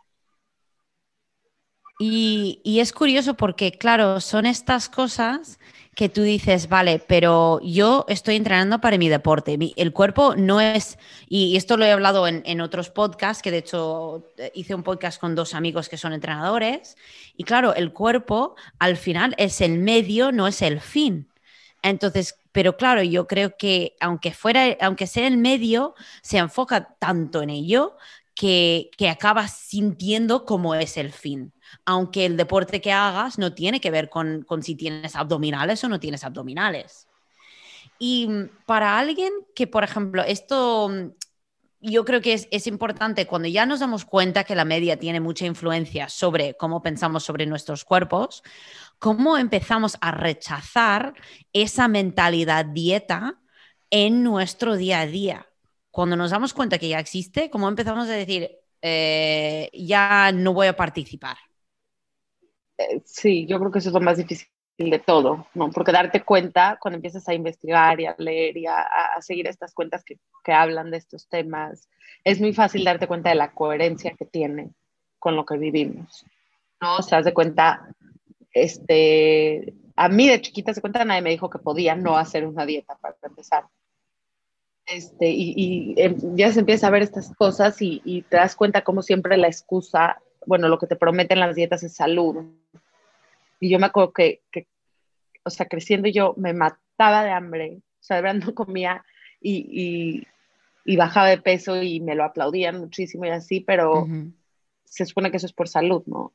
Y, es curioso porque, claro, son estas cosas que tú dices, vale, pero yo estoy entrenando para mi deporte. el cuerpo no es, y esto lo he hablado en, otros podcasts, que de hecho eh, hice un podcast con dos amigos que son entrenadores, y claro, el cuerpo al final es el medio, no es el fin. Entonces, pero claro, yo creo que aunque fuera, aunque sea el medio, se enfoca tanto en ello que, que acabas sintiendo como es el fin aunque el deporte que hagas no tiene que ver con, si tienes abdominales o no tienes abdominales. Y mm, para alguien que, por ejemplo, esto mm, yo creo que es, es, importante cuando ya nos damos cuenta que la media tiene mucha influencia sobre cómo pensamos sobre nuestros cuerpos, cómo empezamos a rechazar esa mentalidad dieta en nuestro día a día. Cuando nos damos cuenta que ya existe, cómo empezamos a decir, eh, ya no voy a participar. Eh, sí, yo creo que eso es lo más difícil de todo, ¿no? Porque darte cuenta cuando empiezas a investigar y a leer y a, seguir estas cuentas que, que, hablan de estos temas, es muy fácil darte cuenta de la coherencia que tiene con lo que vivimos, ¿no? O sea, de cuenta, este, a mí de chiquita se cuenta nadie me dijo que podía no hacer una dieta para empezar. Este, y, y em, ya se empieza a ver estas cosas y, y te das cuenta como siempre la excusa bueno, lo que te prometen las dietas es salud. Y yo me acuerdo que, o sea, creciendo yo me mataba de hambre, o sea, de verdad no comía y, bajaba de peso y me lo aplaudían muchísimo y así, pero se supone que eso es por salud, ¿no?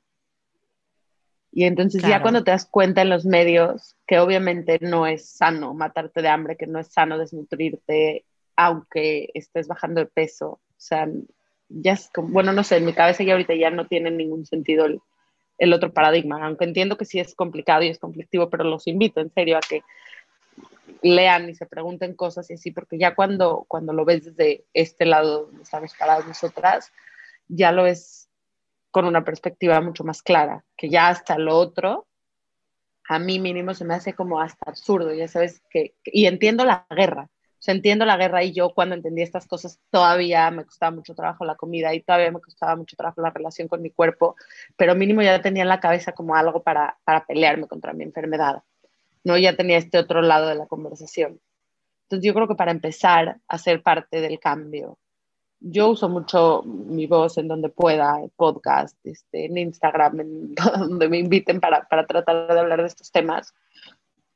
Y entonces ya cuando te das cuenta en los medios que obviamente no es sano matarte de hambre, que no es sano desnutrirte, aunque estés bajando de peso, o sea, ya es como, bueno, no sé, en mi cabeza ya ahorita ya no tiene ningún sentido el, otro paradigma, aunque entiendo que sí es complicado y es conflictivo, pero los invito en serio a que lean y se pregunten cosas y así, porque ya cuando, cuando lo ves desde este lado donde estamos parados nosotras, ya lo ves con una perspectiva mucho más clara, que ya hasta lo otro, a mí mínimo se me hace como hasta absurdo, ya sabes, que y entiendo la guerra, o entiendo la guerra y yo cuando entendí estas cosas todavía me costaba mucho trabajo la comida y todavía me costaba mucho trabajo la relación con mi cuerpo, pero mínimo ya tenía en la cabeza como algo para, para pelearme contra mi enfermedad, ¿no? Ya tenía este otro lado de la conversación. Entonces yo creo que para empezar a ser parte del cambio, yo uso mucho mi voz en donde pueda, en podcast, este, en Instagram, en [LAUGHS] donde me inviten para, para tratar de hablar de estos temas.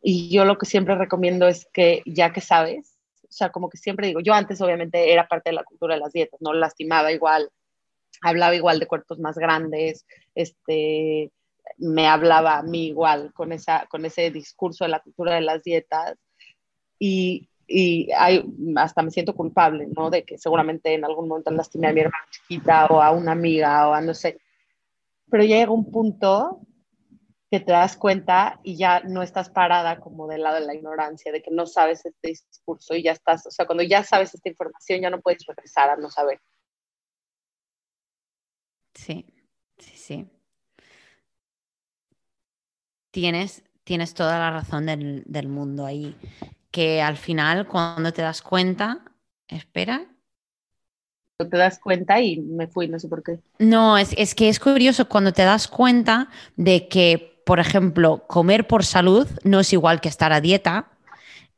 Y yo lo que siempre recomiendo es que ya que sabes, o sea, como que siempre digo, yo antes obviamente era parte de la cultura de las dietas, no lastimaba igual, hablaba igual de cuerpos más grandes, este, me hablaba a mí igual con, esa, con ese discurso de la cultura de las dietas y, y hay, hasta me siento culpable, ¿no? De que seguramente en algún momento lastimé a mi hermana chiquita o a una amiga o a no sé. Pero ya llega un punto que te das cuenta y ya no estás parada como del lado de la ignorancia, de que no sabes este discurso y ya estás, o sea, cuando ya sabes esta información ya no puedes regresar a no saber. Sí, sí, sí. Tienes, tienes toda la razón del, del mundo ahí, que al final cuando te das cuenta, espera, te das cuenta y me fui, no sé por qué. No, es, es, que es curioso cuando te das cuenta de que por ejemplo, comer por salud no es igual que estar a dieta,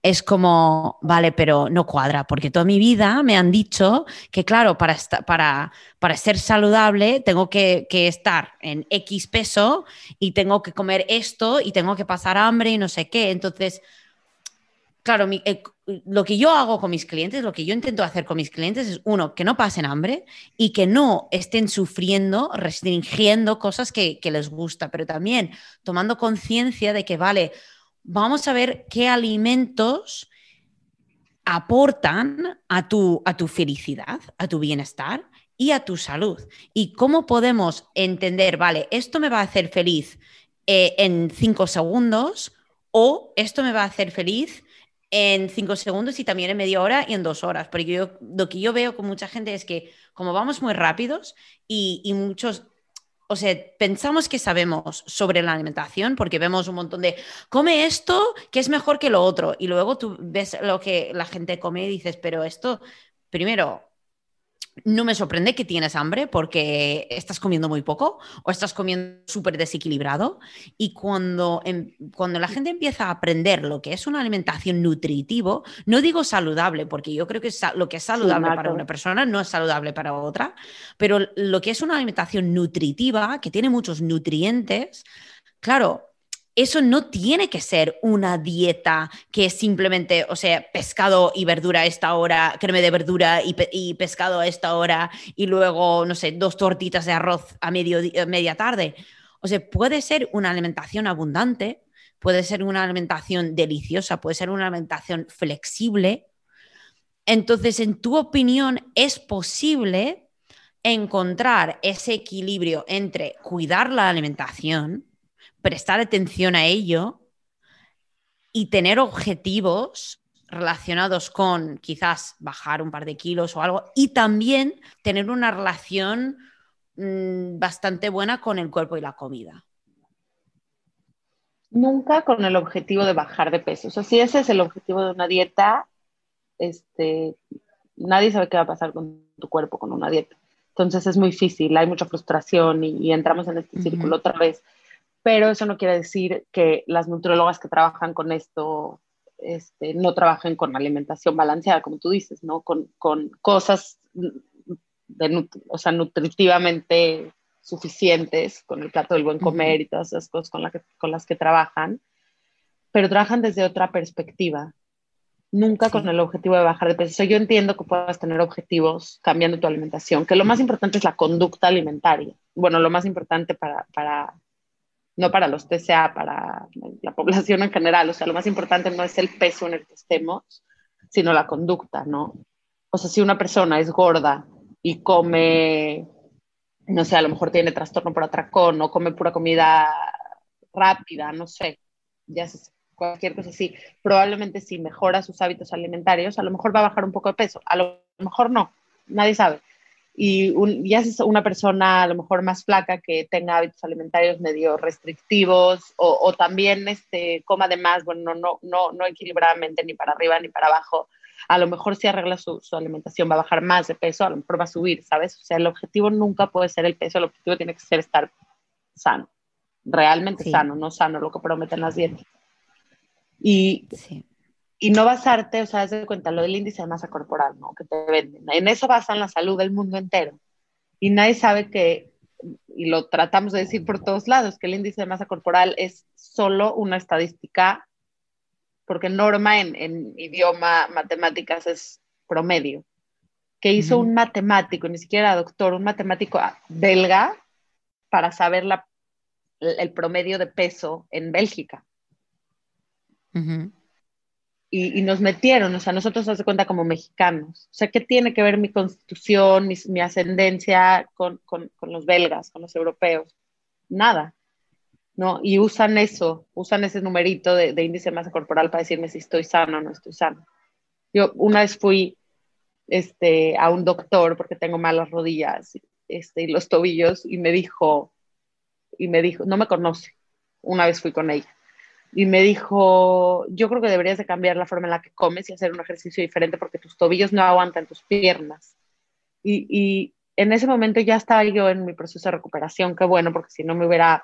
es como, vale, pero no cuadra, porque toda mi vida me han dicho que, claro, para, para, para ser saludable tengo que, estar en X peso y tengo que comer esto y tengo que pasar hambre y no sé qué. Entonces, claro, eh, lo que yo hago con mis clientes, lo que yo intento hacer con mis clientes es, uno, que no pasen hambre y que no estén sufriendo, restringiendo cosas que, les gusta, pero también tomando conciencia de que, vale, vamos a ver qué alimentos aportan a tu, a tu felicidad, a tu bienestar y a tu salud. Y cómo podemos entender, vale, esto me va a hacer feliz eh, en cinco segundos o esto me va a hacer feliz en cinco segundos y también en media hora y en dos horas. Porque yo, lo que yo veo con mucha gente es que como vamos muy rápidos y, y muchos o sea, pensamos que sabemos sobre la alimentación porque vemos un montón de, come esto que es mejor que lo otro. Y luego tú ves lo que la gente come y dices, pero esto, primero, no me sorprende que tienes hambre porque estás comiendo muy poco o estás comiendo súper desequilibrado. Y cuando, em, cuando la gente empieza a aprender lo que es una alimentación nutritivo, no digo saludable, porque yo creo que lo que es saludable para una persona no es saludable para otra, pero lo que es una alimentación nutritiva, que tiene muchos nutrientes, claro, eso no tiene que ser una dieta que es simplemente, o sea, pescado y verdura a esta hora, creme de verdura y, pescado a esta hora y luego, no sé, dos tortitas de arroz a media tarde. O sea, puede ser una alimentación abundante, puede ser una alimentación deliciosa, puede ser una alimentación flexible. Entonces, en tu opinión, ¿es posible encontrar ese equilibrio entre cuidar la alimentación? Prestar atención a ello y tener objetivos relacionados con quizás bajar un par de kilos o algo y también tener una relación mm, bastante buena con el cuerpo y la comida. Nunca con el objetivo de bajar de peso. O sea, si ese es el objetivo de una dieta, este, nadie sabe qué va a pasar con tu cuerpo con una dieta. Entonces es muy difícil, hay mucha frustración y, entramos en este círculo otra vez pero eso no quiere decir que las nutriólogas que trabajan con esto este, no trabajen con alimentación balanceada, como tú dices, ¿no? Con, con cosas de, o sea, nutritivamente suficientes, con el plato del buen comer y todas esas cosas con, la que, con las que trabajan, pero trabajan desde otra perspectiva, nunca con el objetivo de bajar de peso. yo entiendo que puedas tener objetivos cambiando tu alimentación, que lo más importante es la conducta alimentaria. Bueno, lo más importante para, para no para los TCA, para la población en general. O sea, lo más importante no es el peso en el que estemos, sino la conducta, ¿no? O sea, si una persona es gorda y come, no sé, a lo mejor tiene trastorno por atracón o come pura comida rápida, no sé, ya sé, cualquier cosa así, probablemente si mejora sus hábitos alimentarios, a lo mejor va a bajar un poco de peso, a lo mejor no, nadie sabe y ya es una persona a lo mejor más flaca que tenga hábitos alimentarios medio restrictivos o, o, también este, coma de más, bueno, no, no, no equilibradamente ni para arriba ni para abajo. A lo mejor si arregla su, su, alimentación va a bajar más de peso, a lo mejor va a subir, ¿sabes? O sea, el objetivo nunca puede ser el peso, el objetivo tiene que ser estar sano, realmente sano, no sano, lo que prometen las dietas. Y sí y no basarte, o sea, haz de cuenta lo del índice de masa corporal, ¿no? Que te venden. En eso basan la salud del mundo entero. Y nadie sabe que, y lo tratamos de decir por todos lados, que el índice de masa corporal es solo una estadística, porque norma en, en idioma matemáticas es promedio. Que hizo un matemático, ni siquiera doctor, un matemático belga, para saber la, el promedio de peso en Bélgica y, nos metieron, o sea, nosotros nos de cuenta como mexicanos. O sea, ¿qué tiene que ver mi constitución, mi, ascendencia con, con, con, los belgas, con los europeos? Nada. ¿no? Y usan eso, usan ese numerito de, de, índice de masa corporal para decirme si estoy sano o no estoy sano. Yo una vez fui este, a un doctor porque tengo malas rodillas este, y los tobillos y me dijo, y me dijo, no me conoce. Una vez fui con ella y me dijo, yo creo que deberías de cambiar la forma en la que comes y hacer un ejercicio diferente porque tus tobillos no aguantan tus piernas. Y, y en ese momento ya estaba yo en mi proceso de recuperación, qué bueno, porque si no me hubiera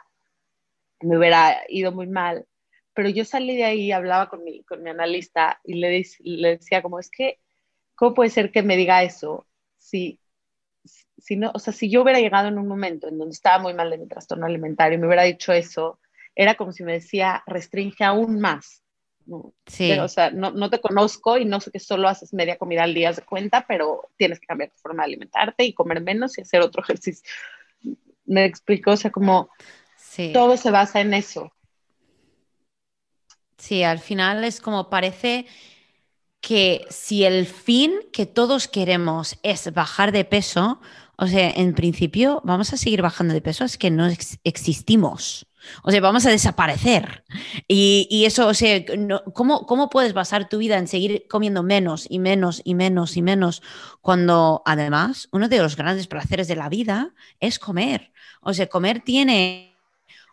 me hubiera ido muy mal. Pero yo salí de ahí, hablaba con mi, con mi analista y le, le decía como, es que, ¿cómo puede ser que me diga eso si, si no, o sea, si yo hubiera llegado en un momento en donde estaba muy mal de mi trastorno alimentario y me hubiera dicho eso, era como si me decía, restringe aún más. Sí. o sea, no, no, te conozco y no sé que solo haces media comida al día de cuenta, pero tienes que cambiar tu forma de alimentarte y comer menos y hacer otro ejercicio. Me explico, o sea, como todo se basa en eso. Sí, al final es como parece que si el fin que todos queremos es bajar de peso, o sea, en principio vamos a seguir bajando de peso, es que no existimos. O sea, vamos a desaparecer. Y, eso, o sea, ¿cómo, ¿cómo, puedes basar tu vida en seguir comiendo menos y menos y menos y menos cuando además uno de los grandes placeres de la vida es comer? O sea, comer tiene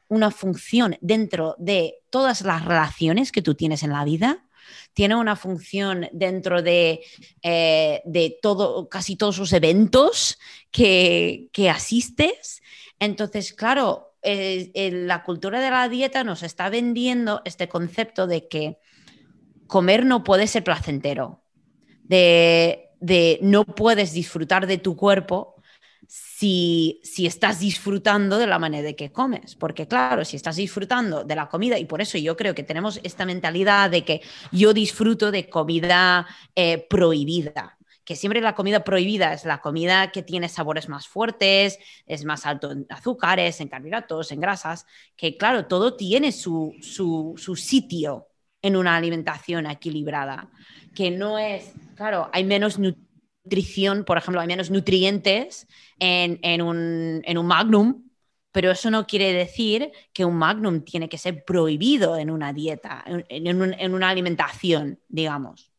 una función dentro de todas las relaciones que tú tienes en la vida tiene una función dentro de, eh, de todo, casi todos los eventos que, que asistes. Entonces, claro, la cultura de la dieta nos está vendiendo este concepto de que comer no puede ser placentero, de, de no puedes disfrutar de tu cuerpo si, si, estás disfrutando de la manera que comes. Porque claro, si estás disfrutando de la comida, y por eso yo creo que tenemos esta mentalidad de que yo disfruto de comida eh, prohibida que siempre la comida prohibida es la comida que tiene sabores más fuertes, es más alto en azúcares, en carbohidratos, en grasas, que claro, todo tiene su, su, sitio en una alimentación equilibrada, que no es, claro, hay menos nutrición, por ejemplo, hay menos nutrientes en, en, un, en un magnum, pero eso no quiere decir que un magnum tiene que ser prohibido en una dieta, en, en una alimentación, digamos.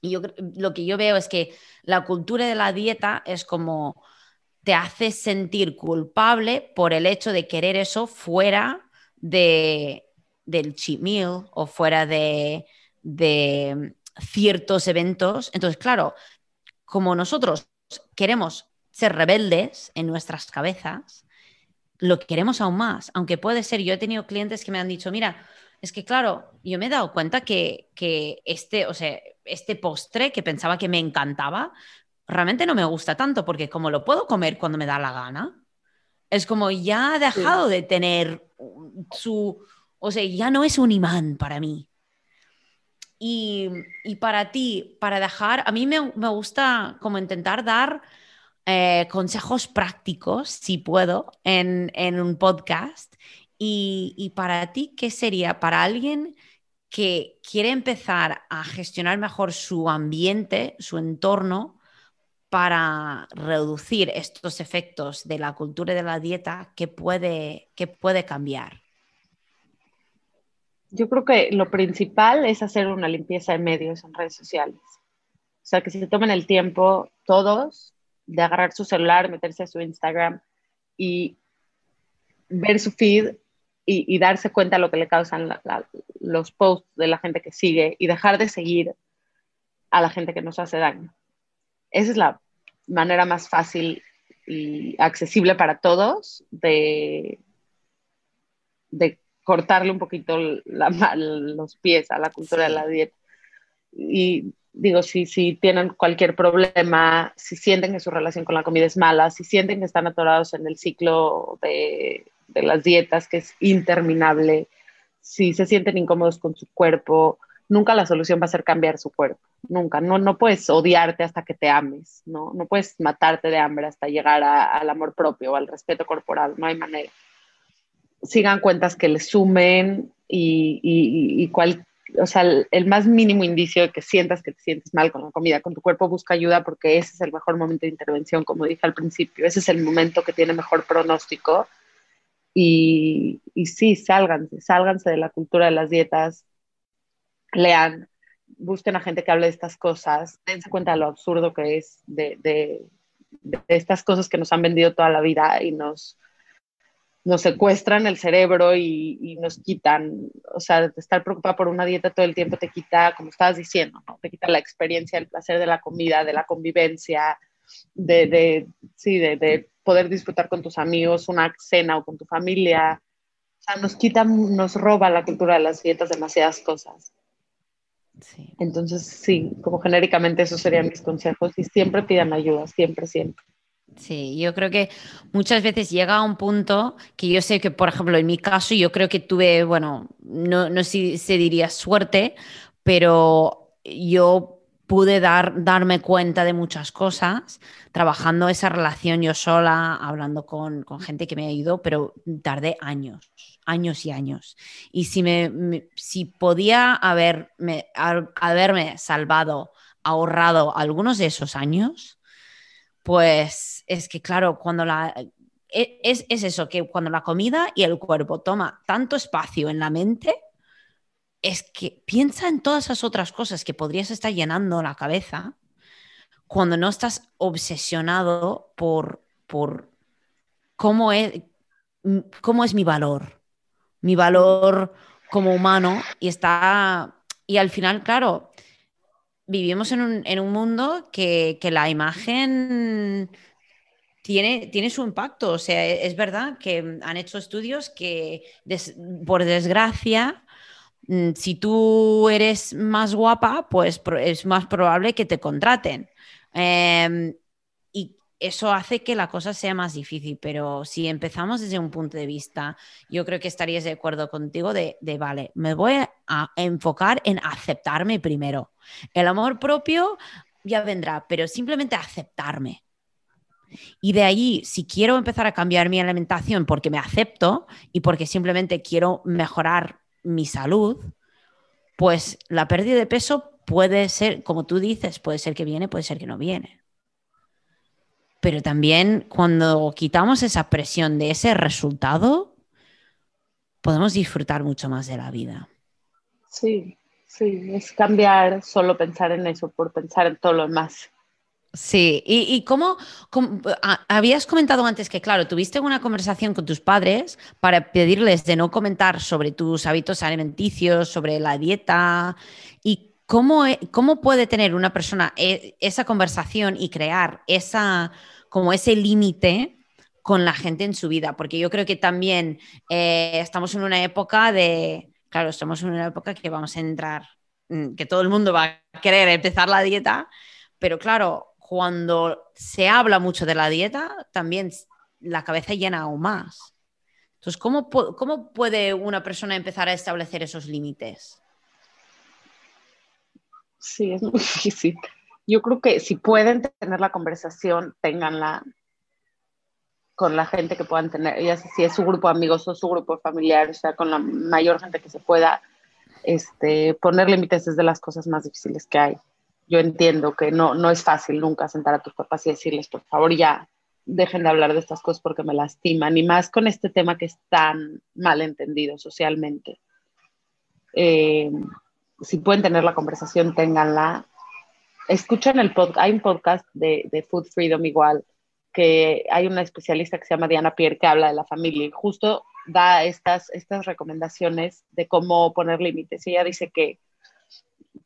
Y yo, lo que yo veo es que la cultura de la dieta es como te hace sentir culpable por el hecho de querer eso fuera de, del cheat meal o fuera de, de ciertos eventos. Entonces, claro, como nosotros queremos ser rebeldes en nuestras cabezas, lo queremos aún más, aunque puede ser, yo he tenido clientes que me han dicho, mira, es que claro, yo me he dado cuenta que, que este, o sea, este postre que pensaba que me encantaba, realmente no me gusta tanto porque como lo puedo comer cuando me da la gana, es como ya ha dejado de tener su, o sea, ya no es un imán para mí. Y, para ti, para dejar, a mí me, gusta como intentar dar eh, consejos prácticos, si puedo, en, en un podcast. Y, para ti, ¿qué sería para alguien que quiere empezar a gestionar mejor su ambiente, su entorno, para reducir estos efectos de la cultura y de la dieta que puede, que puede cambiar? Yo creo que lo principal es hacer una limpieza de medios en redes sociales. O sea, que se tomen el tiempo todos de agarrar su celular, meterse a su Instagram y ver su feed y, darse cuenta de lo que le causan los posts de la gente que sigue y dejar de seguir a la gente que nos hace daño. Esa es la manera más fácil y accesible para todos de, de cortarle un poquito [LAUGHS] los pies a la cultura de la dieta. Y digo, si, si tienen cualquier problema, si sienten que su relación con la comida es mala, si sienten que están atorados en el ciclo de de las dietas, que es interminable, si se sienten incómodos con su cuerpo, nunca la solución va a ser cambiar su cuerpo, nunca. No, no puedes odiarte hasta que te ames, no, no puedes matarte de hambre hasta llegar al amor propio o al respeto corporal, no hay manera. Sigan cuentas que les sumen y, y, cual, o sea, el, el, más mínimo indicio de que sientas que te sientes mal con la comida, con tu cuerpo, busca ayuda porque ese es el mejor momento de intervención, como dije al principio, ese es el momento que tiene mejor pronóstico y, y sí, sálganse, sálganse de la cultura de las dietas, lean, busquen a gente que hable de estas cosas, dense cuenta de lo absurdo que es de, de, de estas cosas que nos han vendido toda la vida y nos, nos secuestran el cerebro y, y, nos quitan, o sea, estar preocupada por una dieta todo el tiempo te quita, como estabas diciendo, ¿no? te quita la experiencia, el placer de la comida, de la convivencia, de, de sí, de, de poder disfrutar con tus amigos una cena o con tu familia. sea, nos quita, nos roba la cultura de las dietas demasiadas cosas. Sí. Entonces, sí, como genéricamente esos serían mis consejos y siempre pidan ayuda, siempre, siempre. Sí, yo creo que muchas veces llega a un punto que yo sé que, por ejemplo, en mi caso, yo creo que tuve, bueno, no, no sé si se diría suerte, pero yo pude dar, darme cuenta de muchas cosas trabajando esa relación yo sola, hablando con, gente que me ido, pero tardé años, años y años. Y si, me, si podía haberme, haberme salvado, ahorrado algunos de esos años, pues es que, claro, cuando la... E, es, es eso, que cuando la comida y el cuerpo toma tanto espacio en la mente, es que piensa en todas esas otras cosas que podrías estar llenando la cabeza cuando no estás obsesionado por, por cómo, es, cómo es mi valor, mi valor como humano y está, y al final, claro, vivimos en un, mundo que, la imagen tiene, tiene, su impacto. O sea, es verdad que han hecho estudios que, por desgracia, si tú eres más guapa, pues es más probable que te contraten. Em, y eso hace que la cosa sea más difícil, pero si empezamos desde un punto de vista, yo creo que estarías de acuerdo contigo de, de vale, me voy a enfocar en aceptarme primero. El amor propio ya vendrá, pero simplemente aceptarme. Y de ahí, si quiero empezar a cambiar mi alimentación porque me acepto y porque simplemente quiero mejorar mi salud, pues la pérdida de peso puede ser, como tú dices, puede ser que viene, puede ser que no viene. Pero también cuando quitamos esa presión de ese resultado, podemos disfrutar mucho más de la vida. Sí, sí, es cambiar solo pensar en eso por pensar en todo lo demás. Sí, y, cómo, habías comentado antes que, claro, tuviste una conversación con tus padres para pedirles de no comentar sobre tus hábitos alimenticios, sobre la dieta, y cómo, e, cómo puede tener una persona e, esa conversación y crear esa, como ese límite con la gente en su vida, porque yo creo que también eh, estamos en una época de, claro, estamos en una época que vamos a entrar, mm, que todo el mundo va a querer empezar la dieta, pero claro, cuando se habla mucho de la dieta, también la cabeza llena aún más. Entonces, ¿cómo, ¿cómo puede una persona empezar a establecer esos límites? Sí, es muy [LAUGHS] difícil. Yo creo que si pueden tener la conversación, ténganla con la gente que puedan tener, ya sé si es su grupo de amigos o su grupo familiar, o sea, con la mayor gente que se pueda, este, poner límites es de las cosas más difíciles que hay yo entiendo que no, no es fácil nunca sentar a tus papás y decirles, por favor, ya dejen de hablar de estas cosas porque me lastiman, y más con este tema que es tan mal entendido socialmente. Eh, si pueden tener la conversación, ténganla. Escuchen el podcast, hay un podcast de, de, Food Freedom igual, que hay una especialista que se llama Diana Pierre que habla de la familia y justo da estas, estas recomendaciones de cómo poner límites. Y ella dice que,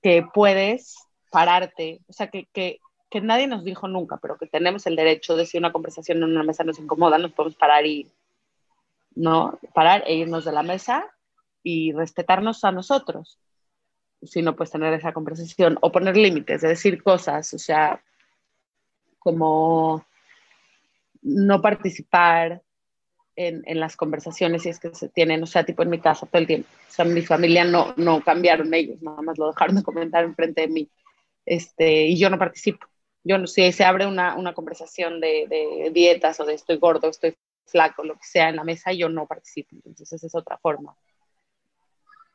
que puedes pararte, o sea, que, que, que, nadie nos dijo nunca, pero que tenemos el derecho de si una conversación en una mesa nos incomoda, nos podemos parar y, ¿no? Parar e irnos de la mesa y respetarnos a nosotros, si no puedes tener esa conversación, o poner límites, de decir cosas, o sea, como no participar en, en, las conversaciones si es que se tienen, o sea, tipo en mi casa todo el tiempo. O sea, mi familia no, no cambiaron ellos, nada más lo dejaron de comentar enfrente de mí este, y yo no participo. Yo no si se abre una, una conversación de, dietas o de estoy gordo, estoy flaco, lo que sea en la mesa, yo no participo. Entonces esa es otra forma.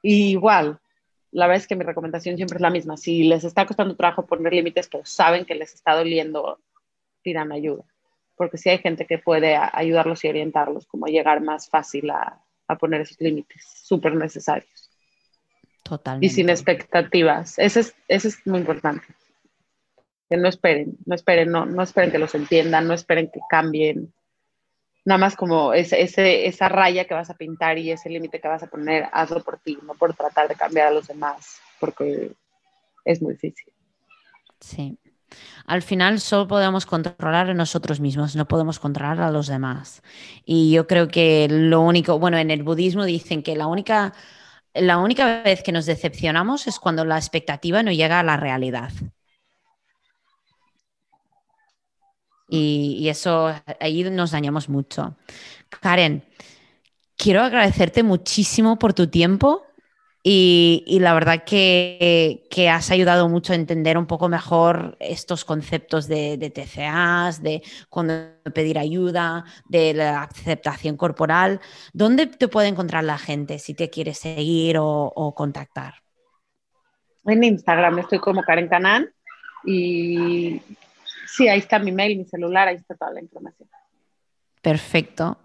Igual, la verdad es que mi recomendación siempre es la misma. Si les está costando trabajo poner límites, pero saben que les está doliendo, pidan ayuda. Porque sí hay gente que puede ayudarlos y orientarlos, como llegar más fácil a, a poner esos límites súper necesarios. Totalmente. Y sin expectativas. Eso es, eso es muy importante. Que no esperen, no esperen, no, no esperen que los entiendan, no esperen que cambien. Nada más como ese, ese, esa raya que vas a pintar y ese límite que vas a poner, hazlo por ti, no por tratar de cambiar a los demás, porque es muy difícil. Sí. Al final solo podemos controlar a nosotros mismos, no podemos controlar a los demás. Y yo creo que lo único, bueno, en el budismo dicen que la única, la única vez que nos decepcionamos es cuando la expectativa no llega a la realidad. Y, eso, ahí nos dañamos mucho. Karen, quiero agradecerte muchísimo por tu tiempo y, la verdad que, has ayudado mucho a entender un poco mejor estos conceptos de, TCAs, de cuando pedir ayuda, de la aceptación corporal. ¿Dónde te puede encontrar la gente si te quiere seguir o, contactar? En Instagram estoy como Karen Canán y sí, ahí está mi mail, mi celular, ahí está toda la información. Perfecto.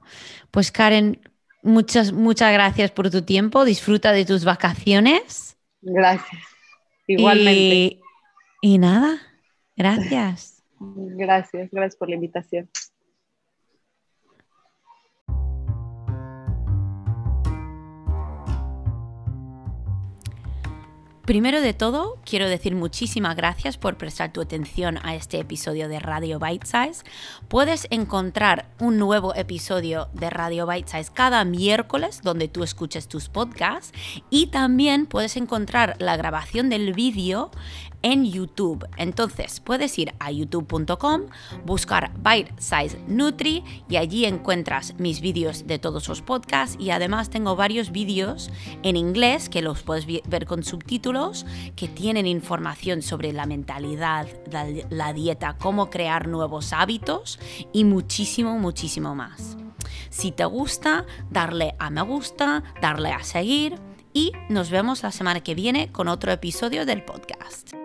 Pues Karen, Muchas, muchas gracias por tu tiempo. Disfruta de tus vacaciones. Gracias. Igualmente. y nada, gracias. Gracias, gracias por la invitación. Primero de todo, quiero decir muchísimas gracias por prestar tu atención a este episodio de Radio Bite Size. Puedes encontrar un nuevo episodio de Radio Bite Size cada miércoles donde tú escuches tus podcasts y también puedes encontrar la grabación del vídeo en YouTube. Entonces puedes ir a youtube.com, buscar Bite Size Nutri y allí encuentras mis vídeos de todos los podcasts y además tengo varios vídeos en inglés que los puedes ver con subtítulos que tienen información sobre la mentalidad, la, la dieta, cómo crear nuevos hábitos y muchísimo, muchísimo más. Si te gusta, darle a me gusta, darle a seguir y nos vemos la semana que viene con otro episodio del podcast.